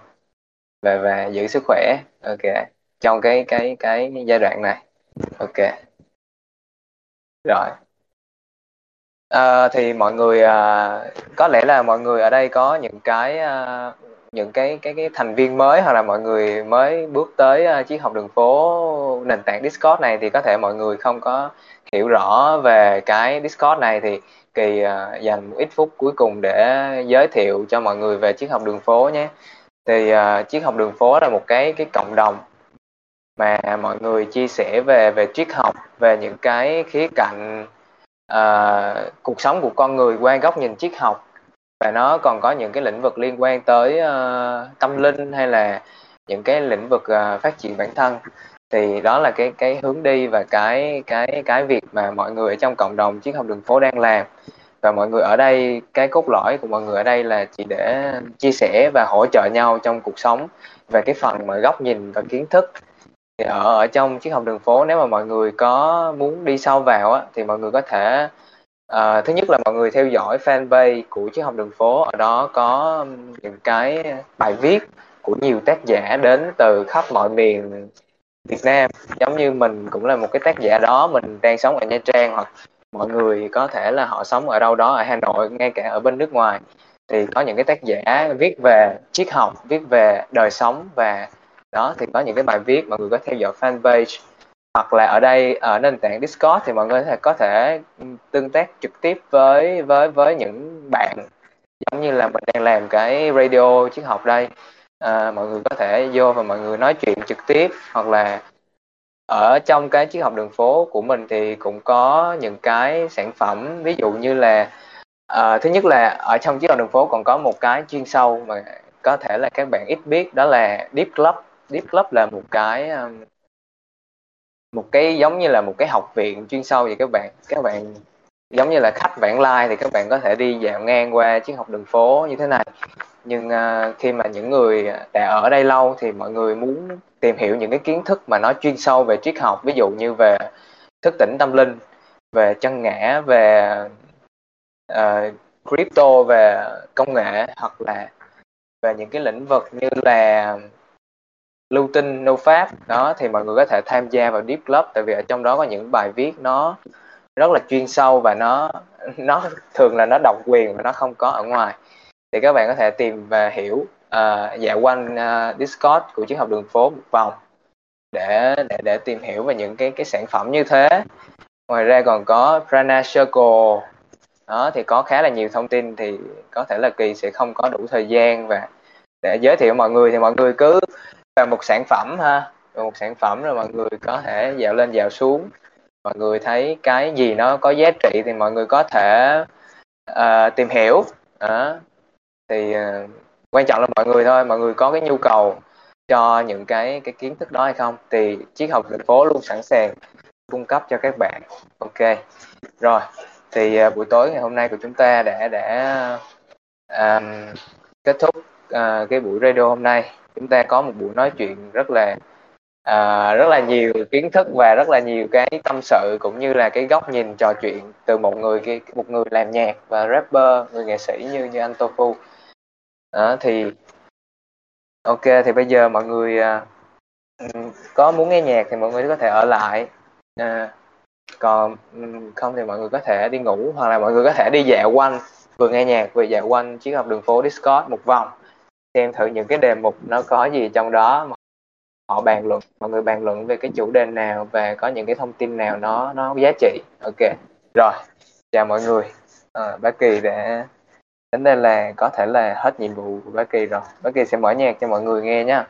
và và giữ sức khỏe. Ok. Trong cái cái cái giai đoạn này. Ok. Rồi. À, thì mọi người à, có lẽ là mọi người ở đây có những cái à, những cái cái cái thành viên mới hoặc là mọi người mới bước tới à, uh, chiếc học đường phố nền tảng Discord này thì có thể mọi người không có hiểu rõ về cái Discord này thì kỳ uh, dành một ít phút cuối cùng để giới thiệu cho mọi người về chiếc học đường phố nhé thì uh, triết học đường phố là một cái cái cộng đồng mà mọi người chia sẻ về về triết học về những cái khía cạnh uh, cuộc sống của con người qua góc nhìn triết học. Và nó còn có những cái lĩnh vực liên quan tới uh, tâm linh hay là những cái lĩnh vực uh, phát triển bản thân. Thì đó là cái cái hướng đi và cái cái cái việc mà mọi người ở trong cộng đồng triết học đường phố đang làm và mọi người ở đây cái cốt lõi của mọi người ở đây là chỉ để chia sẻ và hỗ trợ nhau trong cuộc sống về cái phần mà góc nhìn và kiến thức. Thì ở ở trong chiếc học đường phố nếu mà mọi người có muốn đi sâu vào á, thì mọi người có thể uh, thứ nhất là mọi người theo dõi fanpage của chiếc học đường phố. Ở đó có những cái bài viết của nhiều tác giả đến từ khắp mọi miền Việt Nam. Giống như mình cũng là một cái tác giả đó mình đang sống ở Nha Trang hoặc mọi người có thể là họ sống ở đâu đó ở Hà Nội ngay cả ở bên nước ngoài. Thì có những cái tác giả viết về triết học viết về đời sống và đó thì có những cái bài viết mọi người có theo dõi fanpage. Hoặc là ở đây ở nền tảng Discord thì mọi người có thể, có thể ừ, tương tác trực tiếp với với với những bạn. Giống như là mình đang làm cái radio triết học đây. À, mọi người có thể vô và mọi người nói chuyện trực tiếp hoặc là ở trong cái triết học đường phố của mình thì cũng có những cái sản phẩm ví dụ như là uh, thứ nhất là ở trong triết học đường phố còn có một cái chuyên sâu mà có thể là các bạn ít biết đó là deep club. Deep club là một cái um, một cái giống như là một cái học viện chuyên sâu vậy các bạn. Các bạn giống như là khách vãng lai thì các bạn có thể đi dạo ngang qua triết học đường phố như thế này. Nhưng uh, khi mà những người đã ở đây lâu thì mọi người muốn tìm hiểu những cái kiến thức mà nó chuyên sâu về triết học ví dụ như về thức tỉnh tâm linh về chân ngã về uh, crypto về công nghệ hoặc là về những cái lĩnh vực như là lưu tin, nô pháp. Đó thì mọi người có thể tham gia vào deep club tại vì ở trong đó có những bài viết nó rất là chuyên sâu và nó nó thường là nó độc quyền và nó không có ở ngoài. Thì các bạn có thể tìm và hiểu uh, dạo quanh uh, Discord của chiếc học đường phố một vòng để để để tìm hiểu về những cái cái sản phẩm như thế. Ngoài ra còn có Prana Circle. Đó thì có khá là nhiều thông tin thì có thể là kỳ sẽ không có đủ thời gian và để giới thiệu mọi người thì mọi người cứ vào một sản phẩm ha một sản phẩm rồi mọi người có thể dạo lên dạo xuống mọi người thấy cái gì nó có giá trị thì mọi người có thể uh, tìm hiểu. Đó. thì uh, quan trọng là mọi người thôi mọi người có cái nhu cầu cho những cái cái kiến thức đó hay không thì triết học thành phố luôn sẵn sàng cung cấp cho các bạn. Ok. Rồi thì uh, buổi tối ngày hôm nay của chúng ta đã đã um, kết thúc uh, cái buổi radio hôm nay. Chúng ta có một buổi nói chuyện rất là uh, rất là nhiều kiến thức và rất là nhiều cái tâm sự cũng như là cái góc nhìn trò chuyện từ một người một người làm nhạc và rapper người nghệ sĩ như như anh Tofu đó, thì ok thì bây giờ mọi người uh, có muốn nghe nhạc thì mọi người có thể ở lại. Uh, còn ừ, không thì mọi người có thể đi ngủ hoặc là mọi người có thể đi dạo quanh vừa nghe nhạc vừa dạo quanh chiếc học đường phố Discord một vòng xem thử những cái đề mục nó có gì trong đó họ bàn luận mọi người bàn luận về cái chủ đề nào và có những cái thông tin nào nó nó giá trị. Ok rồi chào mọi người. À, bác kỳ đã đến đây là có thể là hết nhiệm vụ của bác kỳ rồi. Bác kỳ sẽ mở nhạc cho mọi người nghe nhá